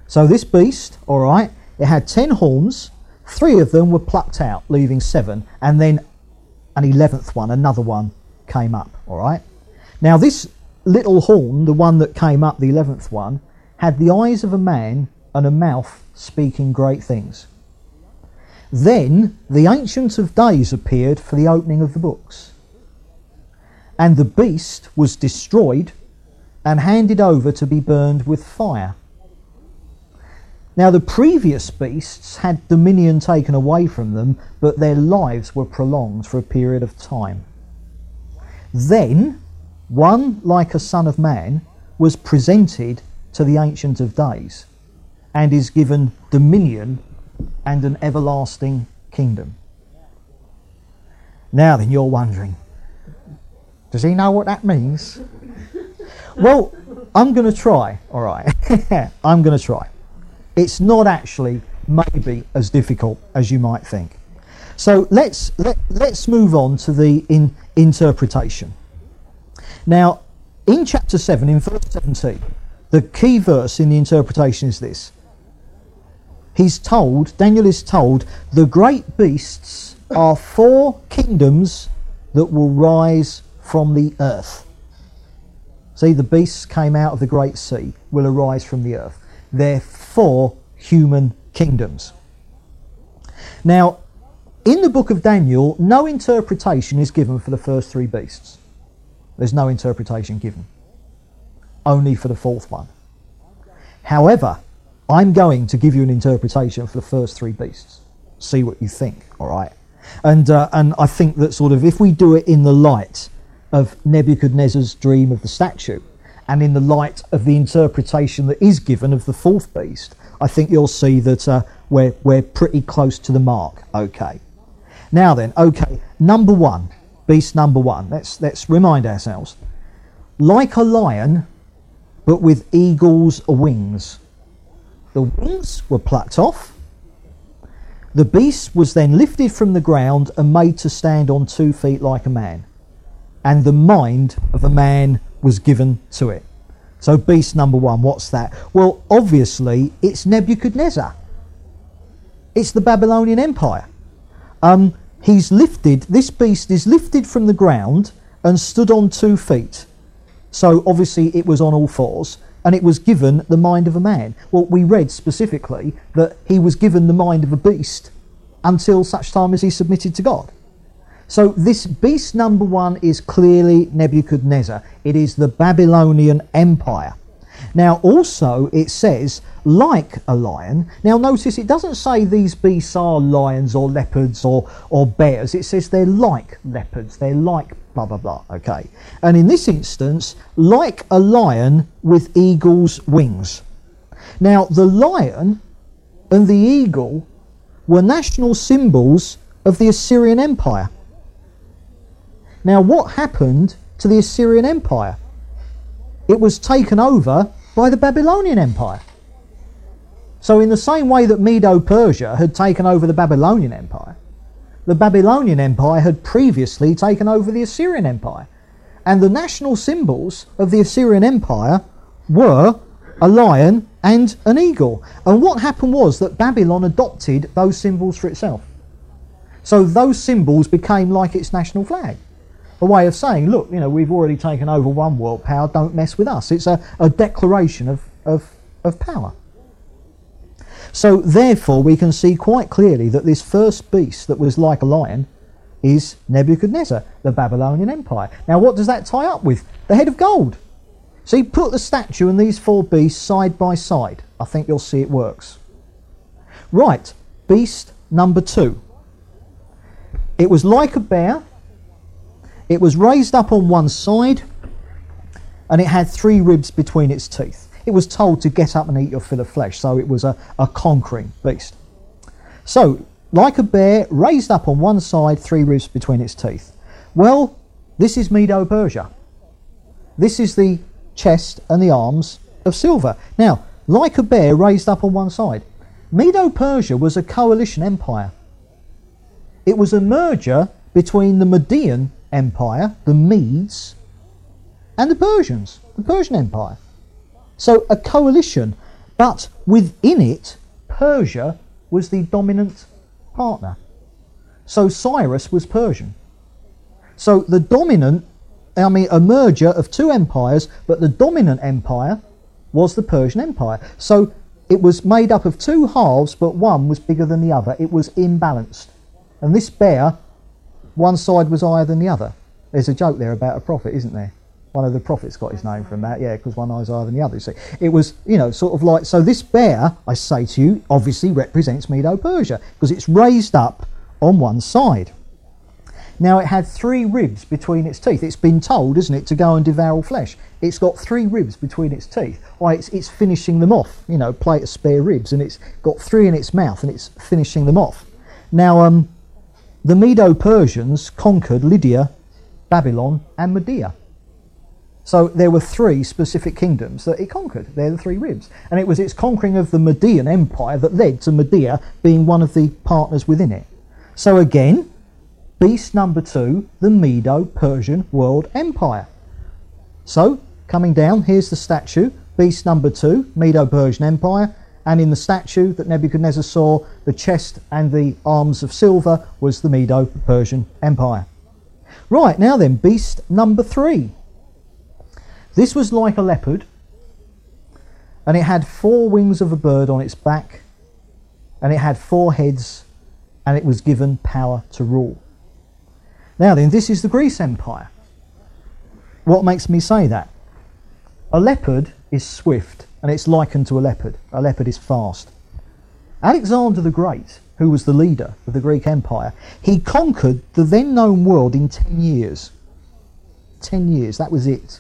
Speaker 1: So this beast, all right, it had ten horns, three of them were plucked out, leaving seven, and then an eleventh one, another one, came up, all right. Now this little horn, the one that came up, the eleventh one, had the eyes of a man and a mouth speaking great things. Then the Ancient of Days appeared for the opening of the books. And the beast was destroyed and handed over to be burned with fire. Now, the previous beasts had dominion taken away from them, but their lives were prolonged for a period of time. Then, one like a son of man was presented to the Ancient of Days and is given dominion and an everlasting kingdom. Now then, you're wondering, does he know what that means? well, I'm going to try, all right. I'm going to try. It's not actually maybe as difficult as you might think. So let's let, let's move on to the in, interpretation. Now, in chapter 7, in verse 17, the key verse in the interpretation is this. He's told, Daniel is told, the great beasts are four kingdoms that will rise from the earth. See, the beasts came out of the great sea, will arise from the earth. They're four human kingdoms. Now, in the book of Daniel, no interpretation is given for the first three beasts. There's no interpretation given, only for the fourth one. However, I'm going to give you an interpretation for the first three beasts. See what you think, all right? And, uh, and I think that sort of if we do it in the light of Nebuchadnezzar's dream of the statue and in the light of the interpretation that is given of the fourth beast, I think you'll see that uh, we're, we're pretty close to the mark. Okay. Now then, okay, number one, beast number one. Let's, let's remind ourselves. Like a lion, but with eagle's wings. The wings were plucked off. The beast was then lifted from the ground and made to stand on two feet like a man. And the mind of a man was given to it. So, beast number one, what's that? Well, obviously, it's Nebuchadnezzar. It's the Babylonian Empire. Um, he's lifted, this beast is lifted from the ground and stood on two feet. So obviously it was on all fours and it was given the mind of a man. Well, we read specifically that he was given the mind of a beast until such time as he submitted to God. So this beast number one is clearly Nebuchadnezzar. It is the Babylonian Empire. Now, also, it says, like a lion. Now, notice it doesn't say these beasts are lions or leopards or, or bears. It says they're like leopards, they're like blah, blah, blah. Okay. And in this instance, like a lion with eagle's wings. Now, the lion and the eagle were national symbols of the Assyrian Empire. Now, what happened to the Assyrian Empire? It was taken over by the Babylonian Empire. So, in the same way that Medo Persia had taken over the Babylonian Empire, the Babylonian Empire had previously taken over the Assyrian Empire. And the national symbols of the Assyrian Empire were a lion and an eagle. And what happened was that Babylon adopted those symbols for itself. So those symbols became like its national flag. A way of saying, look, you know, we've already taken over one world power, don't mess with us. It's a, a declaration of, of, of power. So, therefore, we can see quite clearly that this first beast that was like a lion is Nebuchadnezzar, the Babylonian Empire. Now, what does that tie up with? The head of gold. See, put the statue and these four beasts side by side. I think you'll see it works. Right, beast number two. It was like a bear. It was raised up on one side, and it had three ribs between its teeth. It was told to get up and eat your fill of flesh, so it was a, a conquering beast. So, like a bear, raised up on one side, three ribs between its teeth. Well, this is Medo Persia. This is the chest and the arms of silver. Now, like a bear raised up on one side, Medo Persia was a coalition empire. It was a merger between the Median Empire, the Medes, and the Persians, the Persian Empire. So a coalition, but within it, Persia was the dominant partner. So Cyrus was Persian. So the dominant, I mean, a merger of two empires, but the dominant empire was the Persian Empire. So it was made up of two halves, but one was bigger than the other. It was imbalanced. And this bear, one side was higher than the other. There's a joke there about a prophet, isn't there? One of the prophets got his name from that, yeah, because one eye's higher than the other. See, it was, you know, sort of like so. This bear, I say to you, obviously represents Medo-Persia because it's raised up on one side. Now it had three ribs between its teeth. It's been told, isn't it, to go and devour flesh. It's got three ribs between its teeth. Why, it's, it's finishing them off. You know, plate of spare ribs, and it's got three in its mouth, and it's finishing them off. Now, um, the Medo-Persians conquered Lydia, Babylon, and Media. So there were three specific kingdoms that it conquered. They're the three ribs. And it was its conquering of the Median Empire that led to Media being one of the partners within it. So again, beast number two, the Medo Persian World Empire. So, coming down, here's the statue, beast number two, Medo Persian Empire. And in the statue that Nebuchadnezzar saw, the chest and the arms of silver was the Medo Persian Empire. Right, now then, beast number three. This was like a leopard, and it had four wings of a bird on its back, and it had four heads, and it was given power to rule. Now then, this is the Greece Empire. What makes me say that? A leopard is swift, and it's likened to a leopard. A leopard is fast. Alexander the Great, who was the leader of the Greek Empire, he conquered the then known world in 10 years. 10 years, that was it.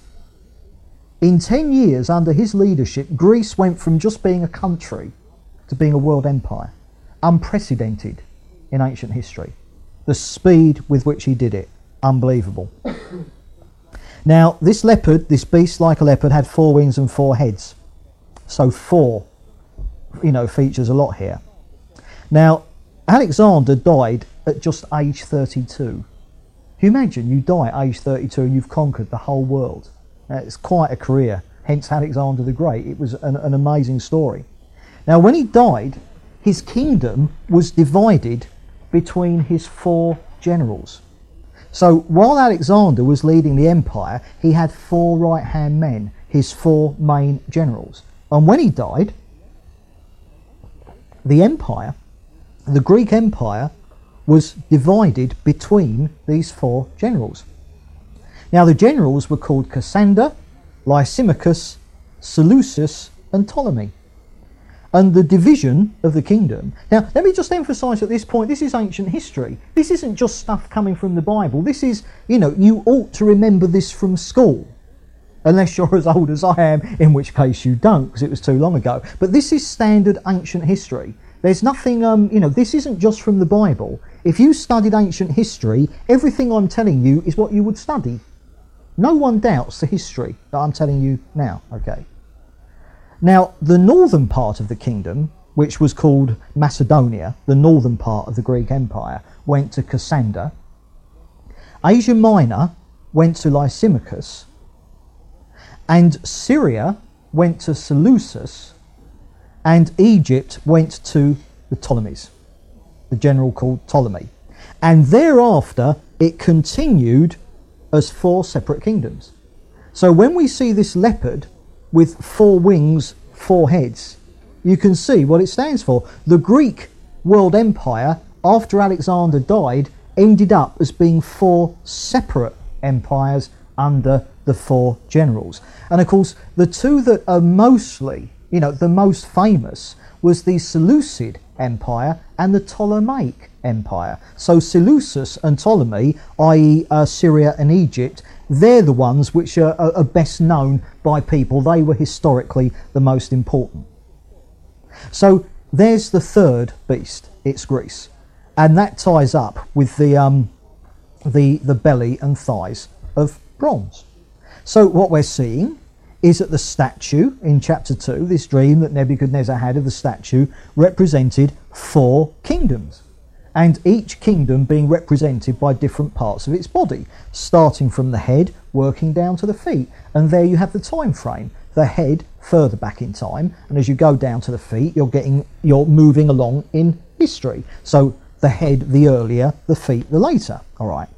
Speaker 1: In 10 years, under his leadership, Greece went from just being a country to being a world empire. Unprecedented in ancient history. The speed with which he did it, unbelievable. now, this leopard, this beast like a leopard, had four wings and four heads. So, four, you know, features a lot here. Now, Alexander died at just age 32. Can you imagine you die at age 32 and you've conquered the whole world? Uh, it's quite a career, hence Alexander the Great. It was an, an amazing story. Now, when he died, his kingdom was divided between his four generals. So while Alexander was leading the empire, he had four right hand men, his four main generals. And when he died, the empire, the Greek empire, was divided between these four generals. Now, the generals were called Cassander, Lysimachus, Seleucus, and Ptolemy. And the division of the kingdom. Now, let me just emphasize at this point this is ancient history. This isn't just stuff coming from the Bible. This is, you know, you ought to remember this from school. Unless you're as old as I am, in which case you don't, because it was too long ago. But this is standard ancient history. There's nothing, um, you know, this isn't just from the Bible. If you studied ancient history, everything I'm telling you is what you would study. No one doubts the history that I'm telling you now, okay? Now, the northern part of the kingdom, which was called Macedonia, the northern part of the Greek Empire, went to Cassander. Asia Minor went to Lysimachus. And Syria went to Seleucus. And Egypt went to the Ptolemies, the general called Ptolemy. And thereafter, it continued as four separate kingdoms. So when we see this leopard with four wings, four heads, you can see what it stands for. The Greek world empire, after Alexander died, ended up as being four separate empires under the four generals. And of course, the two that are mostly, you know, the most famous was the Seleucid Empire and the Ptolemaic Empire. So Seleucus and Ptolemy, i.e., uh, Syria and Egypt, they're the ones which are, are, best known by people. They were historically the most important. So there's the third beast. It's Greece, and that ties up with the um, the the belly and thighs of bronze. So what we're seeing is that the statue in chapter 2, this dream that Nebuchadnezzar had of the statue, represented four kingdoms, and each kingdom being represented by different parts of its body, starting from the head, working down to the feet. And there you have the time frame. The head further back in time, and as you go down to the feet, you're getting you're moving along in history. So the head the earlier, the feet the later. All right,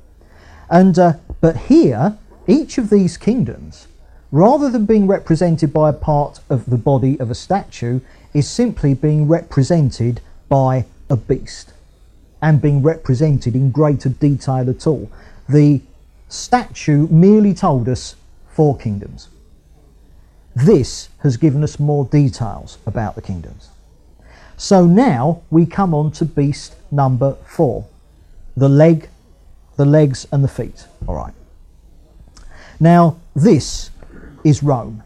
Speaker 1: and uh, but here each of these kingdoms rather than being represented by a part of the body of a statue, is simply being represented by a beast and being represented in greater detail at all. The statue merely told us four kingdoms. This has given us more details about the kingdoms. So now we come on to beast number four the leg, the legs, and the feet. All right. Now, this is Rome.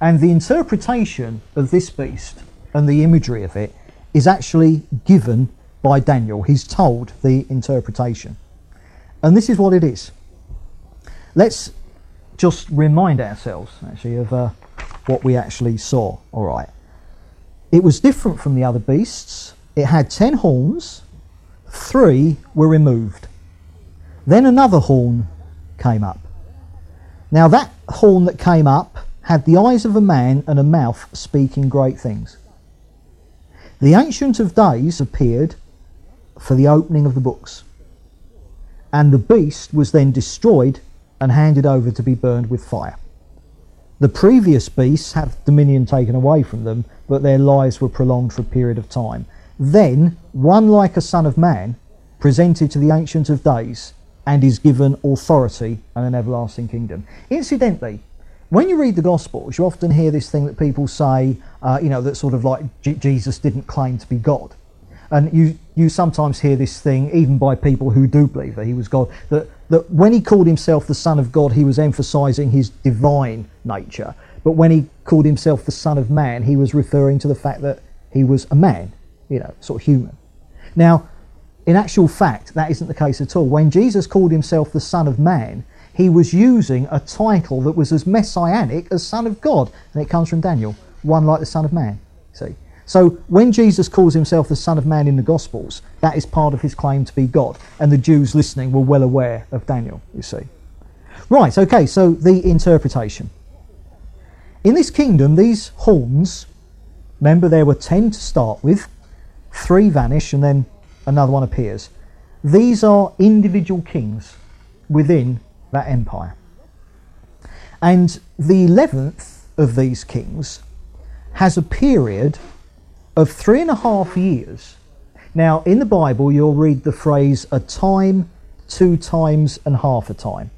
Speaker 1: And the interpretation of this beast and the imagery of it is actually given by Daniel. He's told the interpretation. And this is what it is. Let's just remind ourselves, actually, of uh, what we actually saw. All right. It was different from the other beasts. It had ten horns, three were removed. Then another horn came up. Now, that horn that came up had the eyes of a man and a mouth speaking great things. The Ancient of Days appeared for the opening of the books. and the beast was then destroyed and handed over to be burned with fire. The previous beasts have dominion taken away from them, but their lives were prolonged for a period of time. Then, one like a son of man, presented to the Ancient of Days, and is given authority and an everlasting kingdom. Incidentally, when you read the Gospels, you often hear this thing that people say, uh, you know, that sort of like J- Jesus didn't claim to be God. And you, you sometimes hear this thing, even by people who do believe that he was God, that, that when he called himself the Son of God, he was emphasizing his divine nature. But when he called himself the Son of Man, he was referring to the fact that he was a man, you know, sort of human. Now, in actual fact, that isn't the case at all. When Jesus called himself the Son of Man, he was using a title that was as messianic as Son of God. And it comes from Daniel, one like the Son of Man. See? So when Jesus calls himself the Son of Man in the Gospels, that is part of his claim to be God. And the Jews listening were well aware of Daniel, you see. Right, okay, so the interpretation. In this kingdom, these horns, remember there were ten to start with, three vanish, and then another one appears. These are individual kings within that empire. And the 11th of these kings has a period of three and a half years. Now, in the Bible, you'll read the phrase a time, two times, and half a time.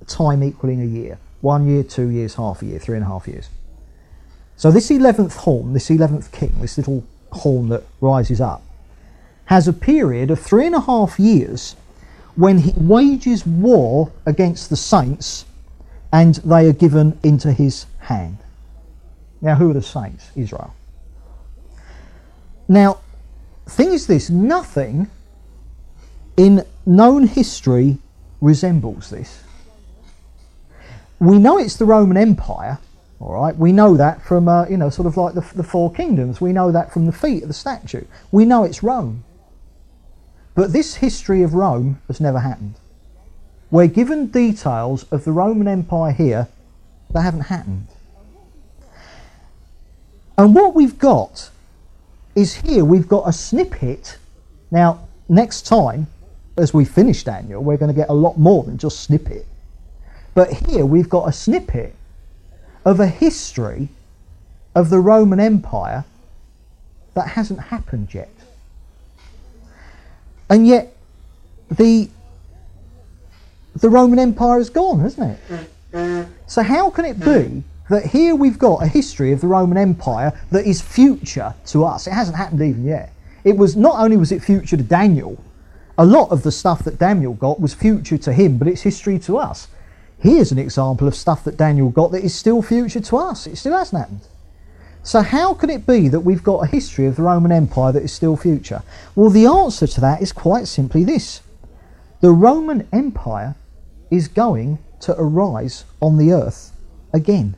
Speaker 1: A time equaling a year. One year, two years, half a year, three and a half years. So, this 11th horn, this 11th king, this little horn that rises up, has a period of three and a half years when he wages war against the saints and they are given into his hand. Now, who are the saints? Israel. Now, thing is this nothing in known history resembles this. We know it's the Roman Empire, all right. We know that from uh, you know sort of like the, the four kingdoms. We know that from the feet of the statue. We know it's Rome. But this history of Rome has never happened. We're given details of the Roman Empire here that haven't happened. And what we've got is here we've got a snippet. Now, next time, as we finish Daniel, we're going to get a lot more than just snippet. But here we've got a snippet of a history of the Roman Empire that hasn't happened yet. And yet, the the Roman Empire is gone, hasn't it? So how can it be that here we've got a history of the Roman Empire that is future to us. It hasn't happened even yet. It was not only was it future to Daniel, a lot of the stuff that Daniel got was future to him, but it's history to us. Here's an example of stuff that Daniel got that is still future to us. It still hasn't happened. So how can it be that we've got a history of the Roman Empire that is still future? Well, the answer to that is quite simply this. The Roman Empire is going to arise on the earth again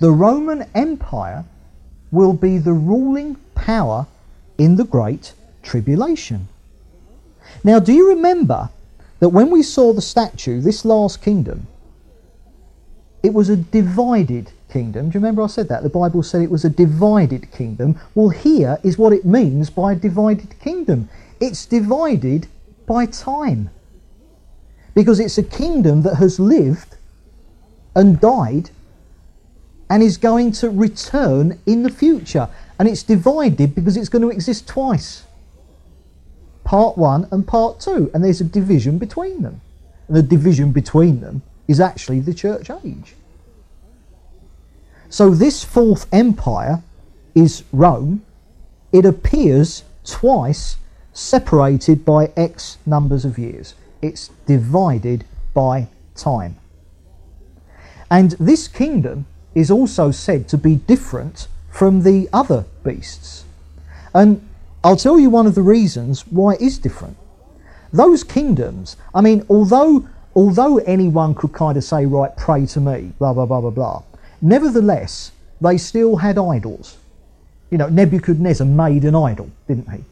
Speaker 1: the Roman Empire will be the ruling power in the Great Tribulation. Now, do you remember that when we saw the statue, this last kingdom, it was a divided kingdom. Do you remember I said that? The Bible said it was a divided kingdom. Well, here is what it means by a divided kingdom it's divided by time. Because it's a kingdom that has lived and died and is going to return in the future. And it's divided because it's going to exist twice part one and part two, and there's a division between them. And the division between them is actually the church age. So this fourth empire is Rome. It appears twice separated by X numbers of years. It's divided by time. And this kingdom is also said to be different from the other beasts. And I'll tell you one of the reasons why it is different. Those kingdoms, I mean, although although anyone could kind of say, right, pray to me, blah blah blah blah blah, nevertheless, they still had idols. You know, Nebuchadnezzar made an idol, didn't he?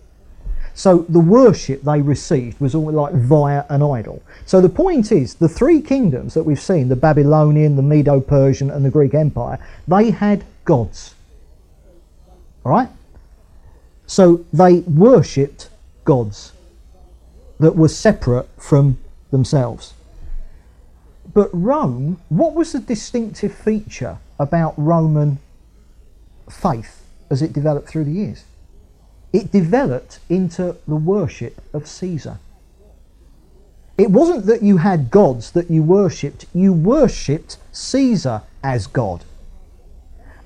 Speaker 1: So the worship they received was all like via an idol. So the point is, the three kingdoms that we've seen, the Babylonian, the Medo-Persian and the Greek Empire, they had gods. All right? So they worshipped gods. that were separate from themselves. But Rome, what was the distinctive feature about Roman faith as it developed through the years? It developed into the worship of Caesar. It wasn't that you had gods that you worshipped, you worshipped Caesar as God.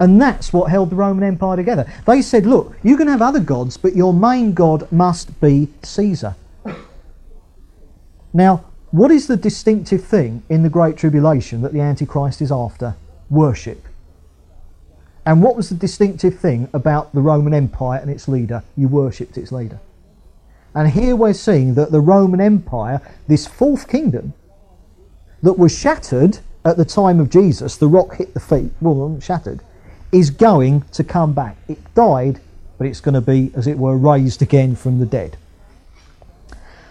Speaker 1: And that's what held the Roman Empire together. They said, look, you can have other gods, but your main god must be Caesar. Now, what is the distinctive thing in the Great Tribulation that the Antichrist is after? Worship. And what was the distinctive thing about the Roman Empire and its leader? You worshipped its leader. And here we're seeing that the Roman Empire, this fourth kingdom, that was shattered at the time of Jesus, the rock hit the feet, well, shattered, is going to come back. It died, but it's going to be, as it were, raised again from the dead.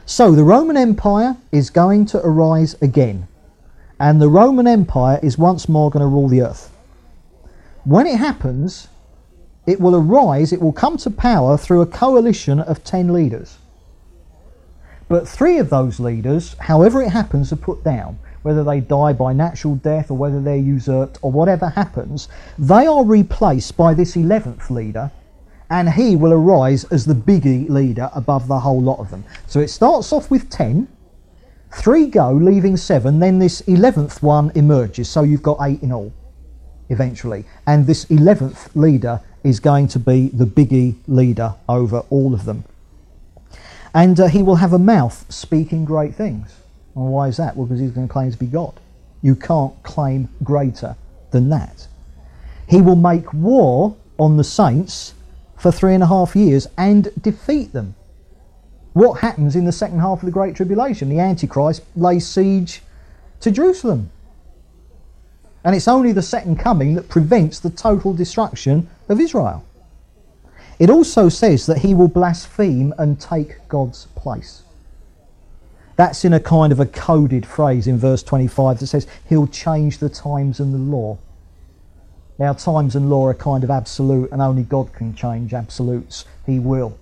Speaker 1: So the Roman Empire is going to arise again, and the Roman Empire is once more going to rule the earth. When it happens, it will arise, it will come to power through a coalition of ten leaders. But three of those leaders, however it happens, are put down. Whether they die by natural death or whether they're usurped or whatever happens, they are replaced by this 11th leader, and he will arise as the biggie leader above the whole lot of them. So it starts off with 10, three go, leaving seven, then this 11th one emerges. So you've got eight in all, eventually. And this 11th leader is going to be the biggie leader over all of them and uh, he will have a mouth speaking great things. And why is that? Well, because he's going to claim to be God. You can't claim greater than that. He will make war on the saints for three and a half years and defeat them. What happens in the second half of the Great Tribulation? The Antichrist lays siege to Jerusalem. And it's only the second coming that prevents the total destruction of Israel. It also says that he will blaspheme and take God's place. That's in a kind of a coded phrase in verse 25 that says he'll change the times and the law. Now, times and law are kind of absolute, and only God can change absolutes. He will,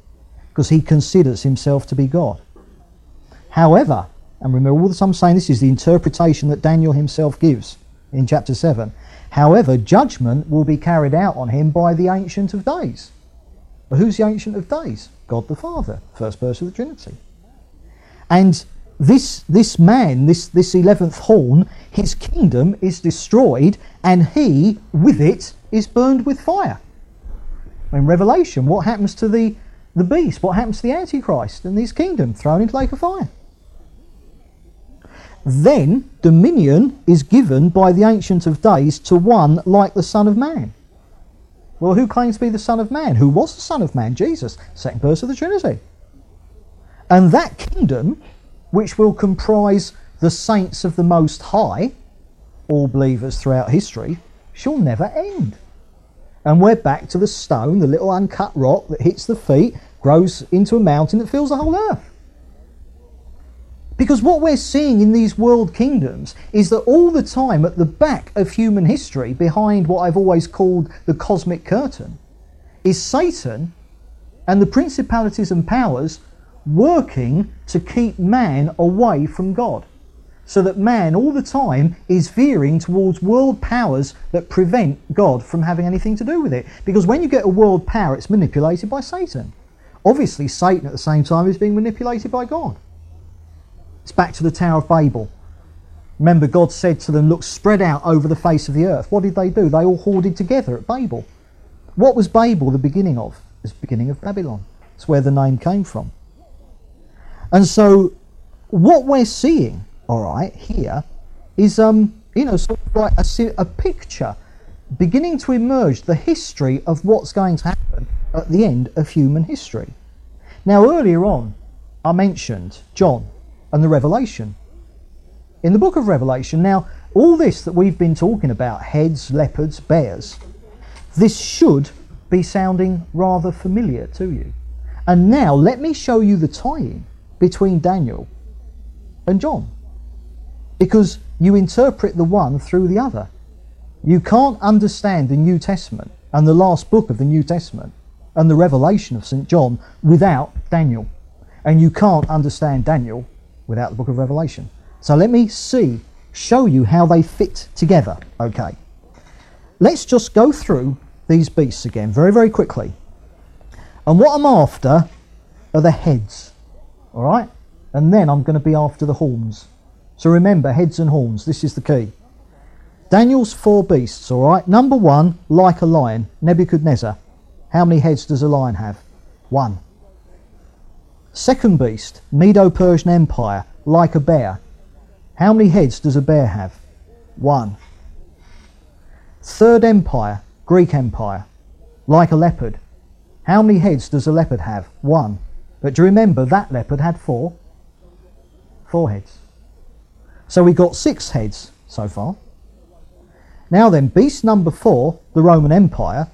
Speaker 1: because he considers himself to be God. However, and remember all time I'm saying this is the interpretation that Daniel himself gives in chapter 7. However, judgment will be carried out on him by the Ancient of Days. Well, who's the Ancient of Days? God the Father, first person of the Trinity. And this, this man, this, this 11th horn, his kingdom is destroyed and he, with it, is burned with fire. In Revelation, what happens to the, the beast? What happens to the Antichrist and his kingdom? Thrown into lake of fire. Then dominion is given by the Ancient of Days to one like the Son of Man. Well, who claims to be the Son of Man? Who was the Son of Man? Jesus, second person of the Trinity. And that kingdom, which will comprise the saints of the Most High, all believers throughout history, shall never end. And we're back to the stone, the little uncut rock that hits the feet, grows into a mountain that fills the whole earth. Because what we're seeing in these world kingdoms is that all the time at the back of human history, behind what I've always called the cosmic curtain, is Satan and the principalities and powers working to keep man away from God. So that man all the time is veering towards world powers that prevent God from having anything to do with it. Because when you get a world power, it's manipulated by Satan. Obviously, Satan at the same time is being manipulated by God. It's back to the Tower of Babel. Remember, God said to them, Look, spread out over the face of the earth. What did they do? They all hoarded together at Babel. What was Babel the beginning of? It was the beginning of Babylon. That's where the name came from. And so, what we're seeing, all right, here is, um, you know, sort of like a, a picture beginning to emerge, the history of what's going to happen at the end of human history. Now, earlier on, I mentioned John and the Revelation. In the book of Revelation, now, all this that we've been talking about heads, leopards, bears this should be sounding rather familiar to you. And now, let me show you the tie-in between Daniel and John. Because you interpret the one through the other. You can't understand the New Testament and the last book of the New Testament and the revelation of St. John without Daniel. And you can't understand Daniel without the book of Revelation. So let me see, show you how they fit together. Okay. Let's just go through these beasts again very, very quickly. And what I'm after are the heads. All right? And then I'm going to be after the horns. So remember, heads and horns. This is the key. Daniel's four beasts, all right? Number one, like a lion, Nebuchadnezzar. How many heads does a lion have? One. Second beast, Medo Persian Empire, like a bear. How many heads does a bear have? One. Third empire, Greek Empire, like a leopard. How many heads does a leopard have? One. But do you remember that leopard had four? Four heads. So we got six heads so far. Now then, beast number four, the Roman Empire,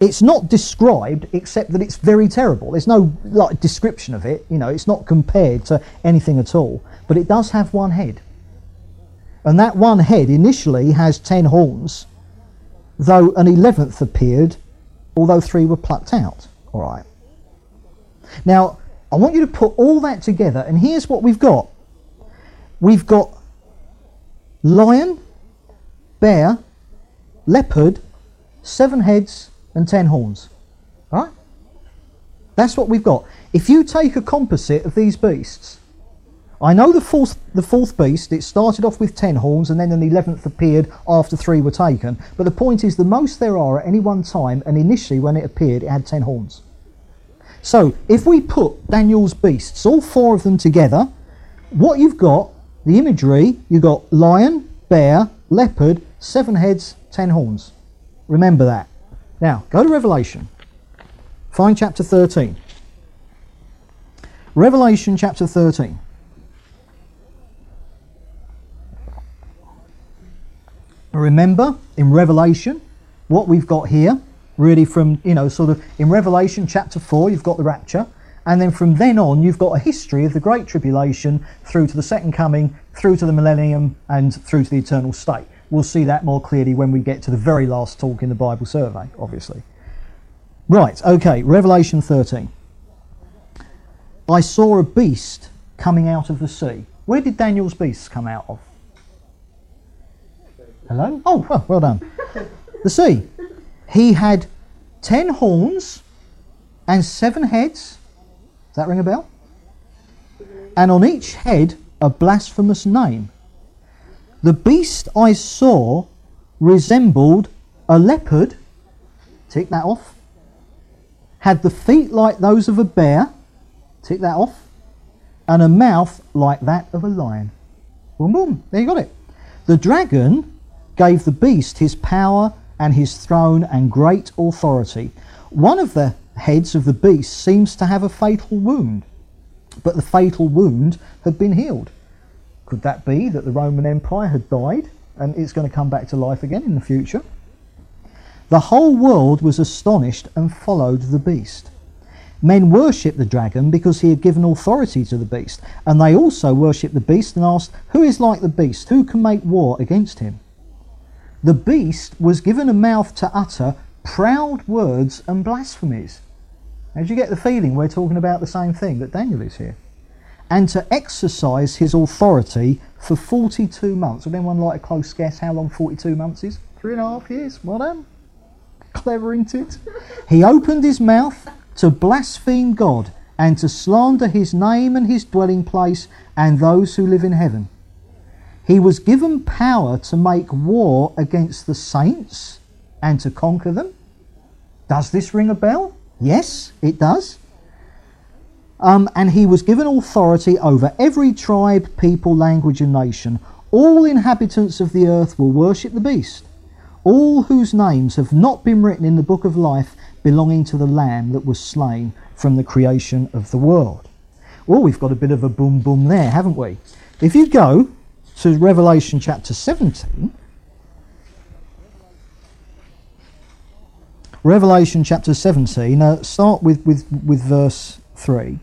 Speaker 1: it's not described except that it's very terrible. There's no like description of it, you know, it's not compared to anything at all. But it does have one head. And that one head initially has ten horns, though an eleventh appeared, although three were plucked out. All right. Now, I want you to put all that together, and here's what we've got. We've got lion, bear, leopard, seven heads, and ten horns. All right? That's what we've got. If you take a composite of these beasts, I know the fourth, the fourth beast, it started off with ten horns and then an eleventh appeared after three were taken. But the point is, the most there are at any one time, and initially when it appeared, it had ten horns. So if we put Daniel's beasts, all four of them together, what you've got, the imagery, you've got lion, bear, leopard, seven heads, ten horns. Remember that. Now, go to Revelation. Find chapter 13. Revelation chapter 13. Remember, in Revelation, what we've got here, really from, you know, sort of in Revelation chapter 4, you've got the rapture. And then from then on, you've got a history of the Great Tribulation through to the Second Coming, through to the Millennium, and through to the Eternal State. We'll see that more clearly when we get to the very last talk in the Bible survey, obviously. Right, okay, Revelation 13. I saw a beast coming out of the sea. Where did Daniel's beasts come out of? Hello? Oh, well, well done. The sea. He had ten horns and seven heads. Does that ring a bell? And on each head a blasphemous name. The beast I saw resembled a leopard. Tick that off. Had the feet like those of a bear. Tick that off. And a mouth like that of a lion. Boom, boom. There you got it. The dragon gave the beast his power and his throne and great authority. One of the heads of the beast seems to have a fatal wound, but the fatal wound had been healed. Could that be that the Roman Empire had died and it's going to come back to life again in the future? The whole world was astonished and followed the beast. Men worshipped the dragon because he had given authority to the beast, and they also worshipped the beast and asked, Who is like the beast? Who can make war against him? The beast was given a mouth to utter proud words and blasphemies. As you get the feeling we're talking about the same thing that Daniel is here. And to exercise his authority for 42 months. Would anyone like a close guess how long 42 months is? Three and a half years. Well done. Clever, isn't it? He opened his mouth to blaspheme God and to slander his name and his dwelling place and those who live in heaven. He was given power to make war against the saints and to conquer them. Does this ring a bell? Yes, it does. Um, and he was given authority over every tribe, people, language, and nation. All inhabitants of the earth will worship the beast, all whose names have not been written in the book of life belonging to the Lamb that was slain from the creation of the world. Well, we've got a bit of a boom boom there, haven't we? If you go to Revelation chapter 17, Revelation chapter 17, uh, start with, with, with verse 3.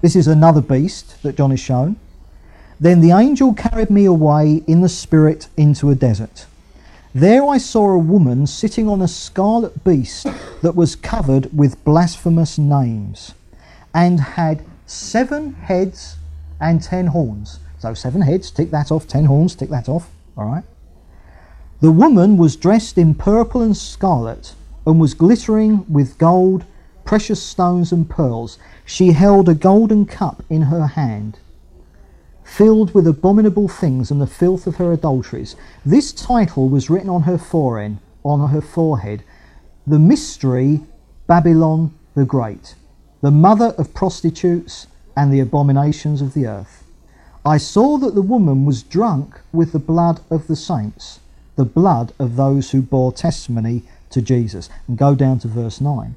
Speaker 1: This is another beast that John is shown. Then the angel carried me away in the spirit into a desert. There I saw a woman sitting on a scarlet beast that was covered with blasphemous names and had seven heads and ten horns. So seven heads, tick that off, ten horns, tick that off. All right. The woman was dressed in purple and scarlet and was glittering with gold, precious stones, and pearls. She held a golden cup in her hand, filled with abominable things and the filth of her adulteries. This title was written on her forehead, on her forehead, the mystery Babylon the Great, the mother of prostitutes and the abominations of the earth. I saw that the woman was drunk with the blood of the saints, the blood of those who bore testimony to Jesus. And go down to verse 9.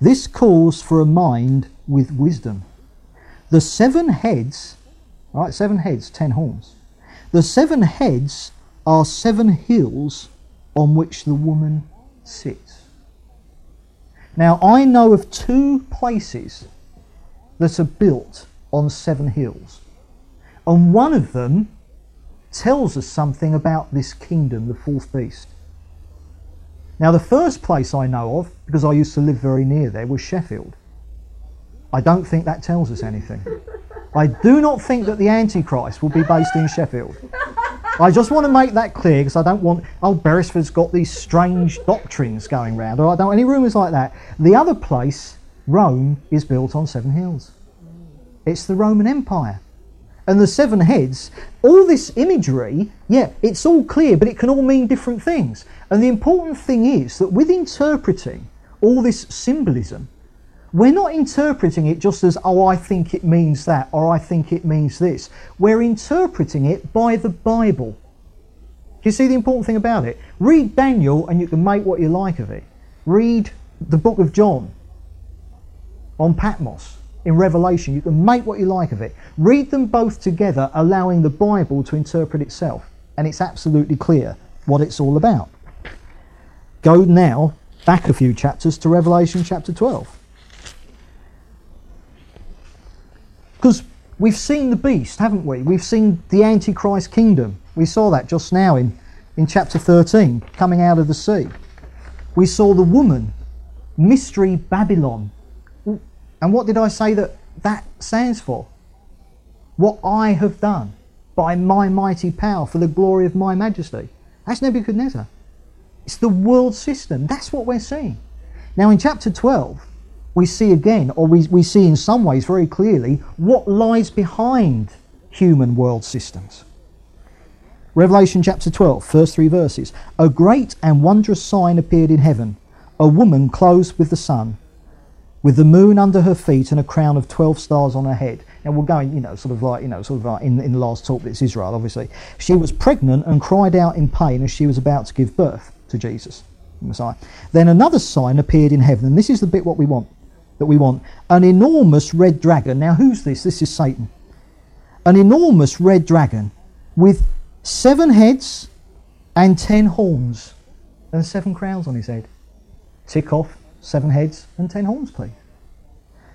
Speaker 1: This calls for a mind with wisdom. The seven heads, right, seven heads, ten horns. The seven heads are seven hills on which the woman sits. Now, I know of two places that are built on seven hills, and one of them tells us something about this kingdom, the fourth beast. Now, the first place I know of, because I used to live very near there, was Sheffield. I don't think that tells us anything. I do not think that the Antichrist will be based in Sheffield. I just want to make that clear because I don't want, oh, Beresford's got these strange doctrines going around, or I don't want any rumours like that. The other place, Rome, is built on seven hills. It's the Roman Empire. And the seven heads, all this imagery, yeah, it's all clear, but it can all mean different things. And the important thing is that with interpreting all this symbolism, we're not interpreting it just as, oh, I think it means that, or I think it means this. We're interpreting it by the Bible. You see the important thing about it? Read Daniel and you can make what you like of it. Read the book of John on Patmos in Revelation. You can make what you like of it. Read them both together, allowing the Bible to interpret itself. And it's absolutely clear what it's all about. Go now back a few chapters to Revelation chapter 12. Because we've seen the beast, haven't we? We've seen the Antichrist kingdom. We saw that just now in, in chapter 13, coming out of the sea. We saw the woman, mystery Babylon. And what did I say that that stands for? What I have done by my mighty power for the glory of my majesty. That's Nebuchadnezzar. It's the world system. That's what we're seeing. Now, in chapter 12, we see again, or we, we see in some ways very clearly, what lies behind human world systems. Revelation chapter 12, first three verses. A great and wondrous sign appeared in heaven a woman clothed with the sun, with the moon under her feet and a crown of 12 stars on her head. Now we're going, you know, sort of like, you know, sort of like in, in the last talk, it's Israel, obviously. She was pregnant and cried out in pain as she was about to give birth to Jesus, the Messiah. Then another sign appeared in heaven, and this is the bit what we want that we want. An enormous red dragon. Now, who's this? This is Satan. An enormous red dragon with seven heads and ten horns and seven crowns on his head. Tick off seven heads and ten horns, please.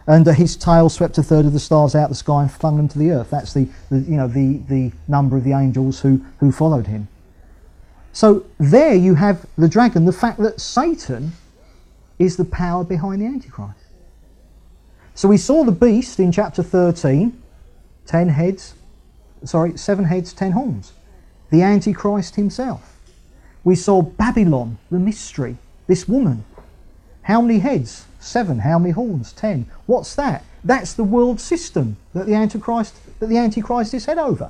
Speaker 1: And uh, his tail swept a third of the stars out of the sky and flung them to the earth. That's the, the, you know the, the number of the angels who, who followed him. So there you have the dragon, the fact that Satan is the power behind the Antichrist. So we saw the beast in chapter 13, ten heads, sorry, seven heads, ten horns. The Antichrist himself. We saw Babylon, the mystery, this woman. How many heads? Seven. How many horns? Ten. What's that? That's the world system that the Antichrist that the Antichrist is head over.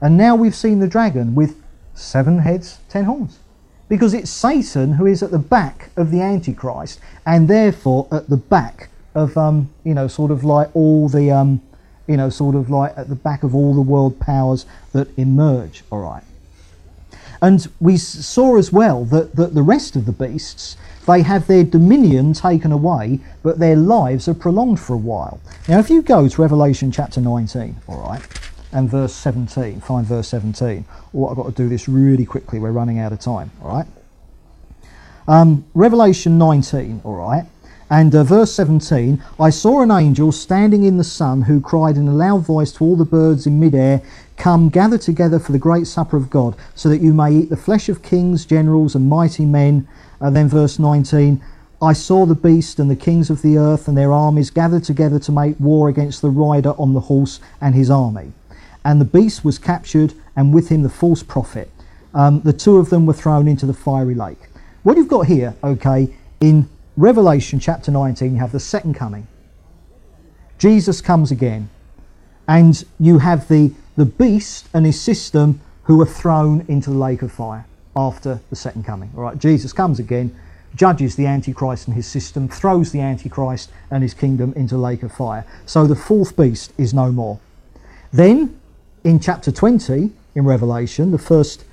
Speaker 1: And now we've seen the dragon with seven heads, ten horns. Because it's Satan who is at the back of the Antichrist and therefore at the back of um, you know sort of like all the um, you know sort of like at the back of all the world powers that emerge. All right, and we saw as well that, that the rest of the beasts they have their dominion taken away, but their lives are prolonged for a while. Now, if you go to Revelation chapter 19, all right, and verse 17, find verse 17. Or I've got to do this really quickly. We're running out of time. All right. Um, Revelation 19. All right. And uh, verse 17 I saw an angel standing in the sun who cried in a loud voice to all the birds in midair, Come, gather together for the great supper of God, so that you may eat the flesh of kings, generals, and mighty men. And then verse 19 I saw the beast and the kings of the earth and their armies gathered together to make war against the rider on the horse and his army. And the beast was captured, and with him the false prophet. Um, the two of them were thrown into the fiery lake. What you've got here, okay, in Revelation chapter 19, you have the second coming. Jesus comes again, and you have the, the beast and his system who are thrown into the lake of fire after the second coming. All right, Jesus comes again, judges the Antichrist and his system, throws the Antichrist and his kingdom into the lake of fire. So the fourth beast is no more. Then, in chapter 20 in Revelation, the first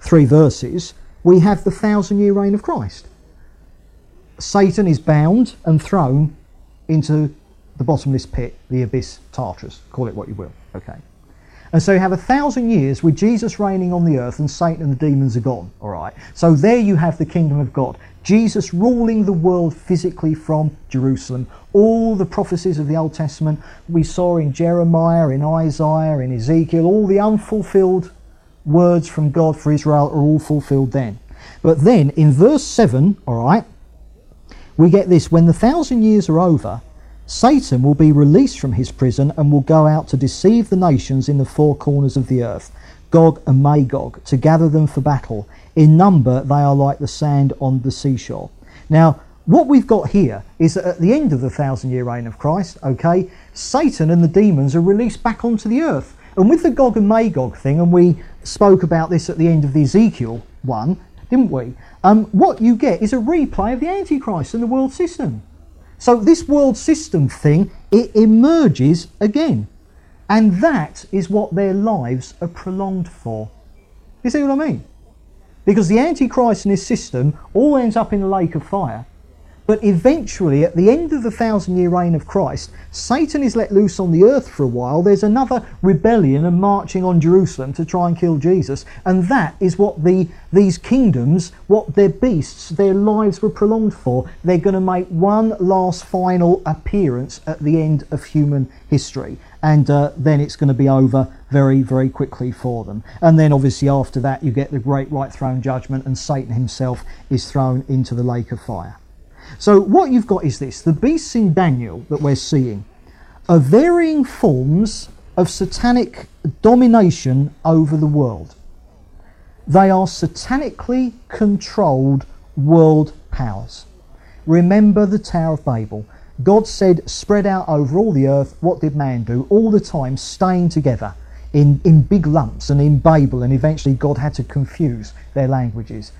Speaker 1: three verses, we have the thousand year reign of Christ. Satan is bound and thrown into the bottomless pit, the abyss, Tartarus, call it what you will. Okay. And so you have a thousand years with Jesus reigning on the earth and Satan and the demons are gone. All right. So there you have the kingdom of God. Jesus ruling the world physically from Jerusalem. All the prophecies of the Old Testament we saw in Jeremiah, in Isaiah, in Ezekiel, all the unfulfilled words from God for Israel are all fulfilled then. But then in verse 7, all right, we get this when the thousand years are over, Satan will be released from his prison and will go out to deceive the nations in the four corners of the earth, Gog and Magog, to gather them for battle. In number, they are like the sand on the seashore. Now, what we've got here is that at the end of the thousand year reign of Christ, okay, Satan and the demons are released back onto the earth. And with the Gog and Magog thing, and we spoke about this at the end of the Ezekiel one, didn't we? Um, what you get is a replay of the Antichrist and the world system. So this world system thing, it emerges again. And that is what their lives are prolonged for. You see what I mean? Because the Antichrist and his system all ends up in the lake of fire. But eventually, at the end of the thousand year reign of Christ, Satan is let loose on the earth for a while. There's another rebellion and marching on Jerusalem to try and kill Jesus. And that is what the, these kingdoms, what their beasts, their lives were prolonged for. They're going to make one last final appearance at the end of human history. And uh, then it's going to be over very, very quickly for them. And then, obviously, after that, you get the great white throne judgment, and Satan himself is thrown into the lake of fire. So what you've got is this the beasts in Daniel that we're seeing are varying forms of satanic domination over the world. They are satanically controlled world powers. Remember the Tower of Babel. God said, spread out over all the earth. What did man do? All the time staying together in, in big lumps and in Babel, and eventually God had to confuse their languages.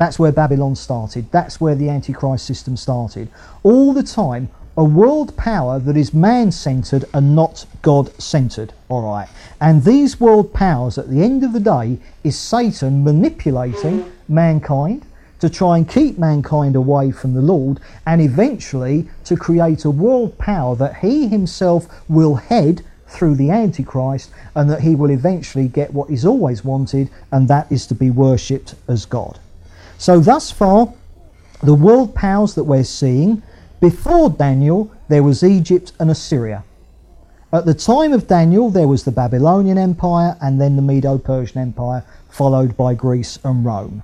Speaker 1: That's where Babylon started. That's where the Antichrist system started. All the time, a world power that is man centered and not God centered. All right. And these world powers, at the end of the day, is Satan manipulating mankind to try and keep mankind away from the Lord and eventually to create a world power that he himself will head through the Antichrist and that he will eventually get what he's always wanted, and that is to be worshipped as God. So, thus far, the world powers that we're seeing, before Daniel, there was Egypt and Assyria. At the time of Daniel, there was the Babylonian Empire and then the Medo Persian Empire, followed by Greece and Rome.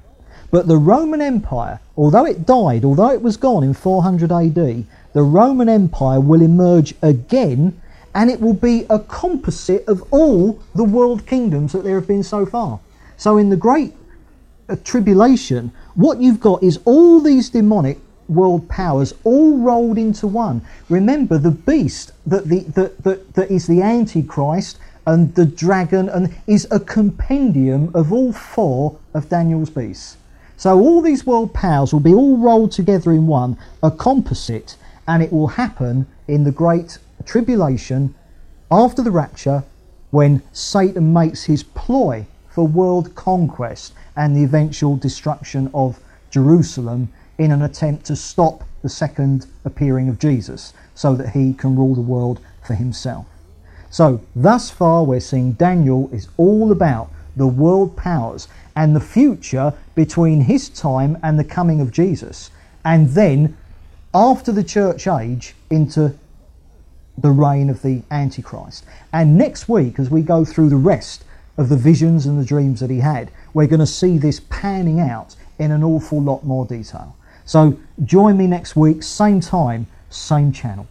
Speaker 1: But the Roman Empire, although it died, although it was gone in 400 AD, the Roman Empire will emerge again and it will be a composite of all the world kingdoms that there have been so far. So, in the Great A tribulation, what you've got is all these demonic world powers all rolled into one. Remember, the beast that, the, that, that, that is the Antichrist and the dragon and is a compendium of all four of Daniel's beasts. So all these world powers will be all rolled together in one, a composite, and it will happen in the great tribulation after the rapture when Satan makes his ploy for world conquest and the eventual destruction of Jerusalem in an attempt to stop the second appearing of Jesus so that he can rule the world for himself. So, thus far, we're seeing Daniel is all about the world powers and the future between his time and the coming of Jesus, and then after the church age into the reign of the Antichrist. And next week, as we go through the rest of the visions and the dreams that he had, we're going to see this panning out in an awful lot more detail. So join me next week, same time, same channel.